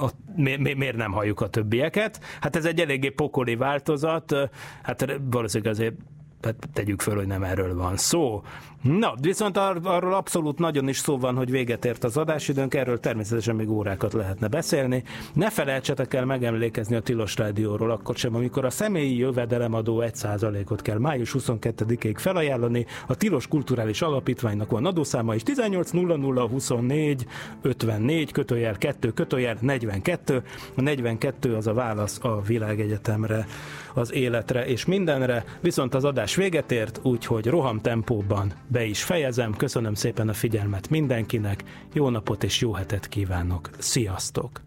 Speaker 1: ott mi, mi, miért nem halljuk a többieket. Hát ez egy eléggé pokoli változat, hát valószínűleg azért hát tegyük föl, hogy nem erről van szó. Na, viszont ar- arról abszolút nagyon is szó van, hogy véget ért az adásidőnk, erről természetesen még órákat lehetne beszélni. Ne felejtsetek el megemlékezni a Tilos Rádióról akkor sem, amikor a személyi jövedelemadó 1%-ot kell május 22-ig felajánlani. A Tilos Kulturális Alapítványnak van adószáma is 18.0024 54 kötőjel 2 kötőjel 42. A 42 az a válasz a világegyetemre, az életre és mindenre, viszont az adás véget ért, úgyhogy roham tempóban be is fejezem. Köszönöm szépen a figyelmet mindenkinek, jó napot és jó hetet kívánok. Sziasztok!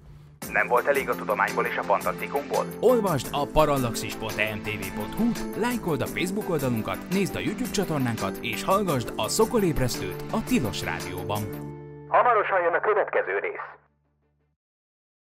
Speaker 4: Nem volt elég a tudományból és a fantasztikumból?
Speaker 2: Olvasd a parallaxis.emtv.hu, lájkold a Facebook oldalunkat, nézd a YouTube csatornánkat, és hallgassd a Szokolébresztőt a Tilos Rádióban.
Speaker 4: Hamarosan jön a következő rész.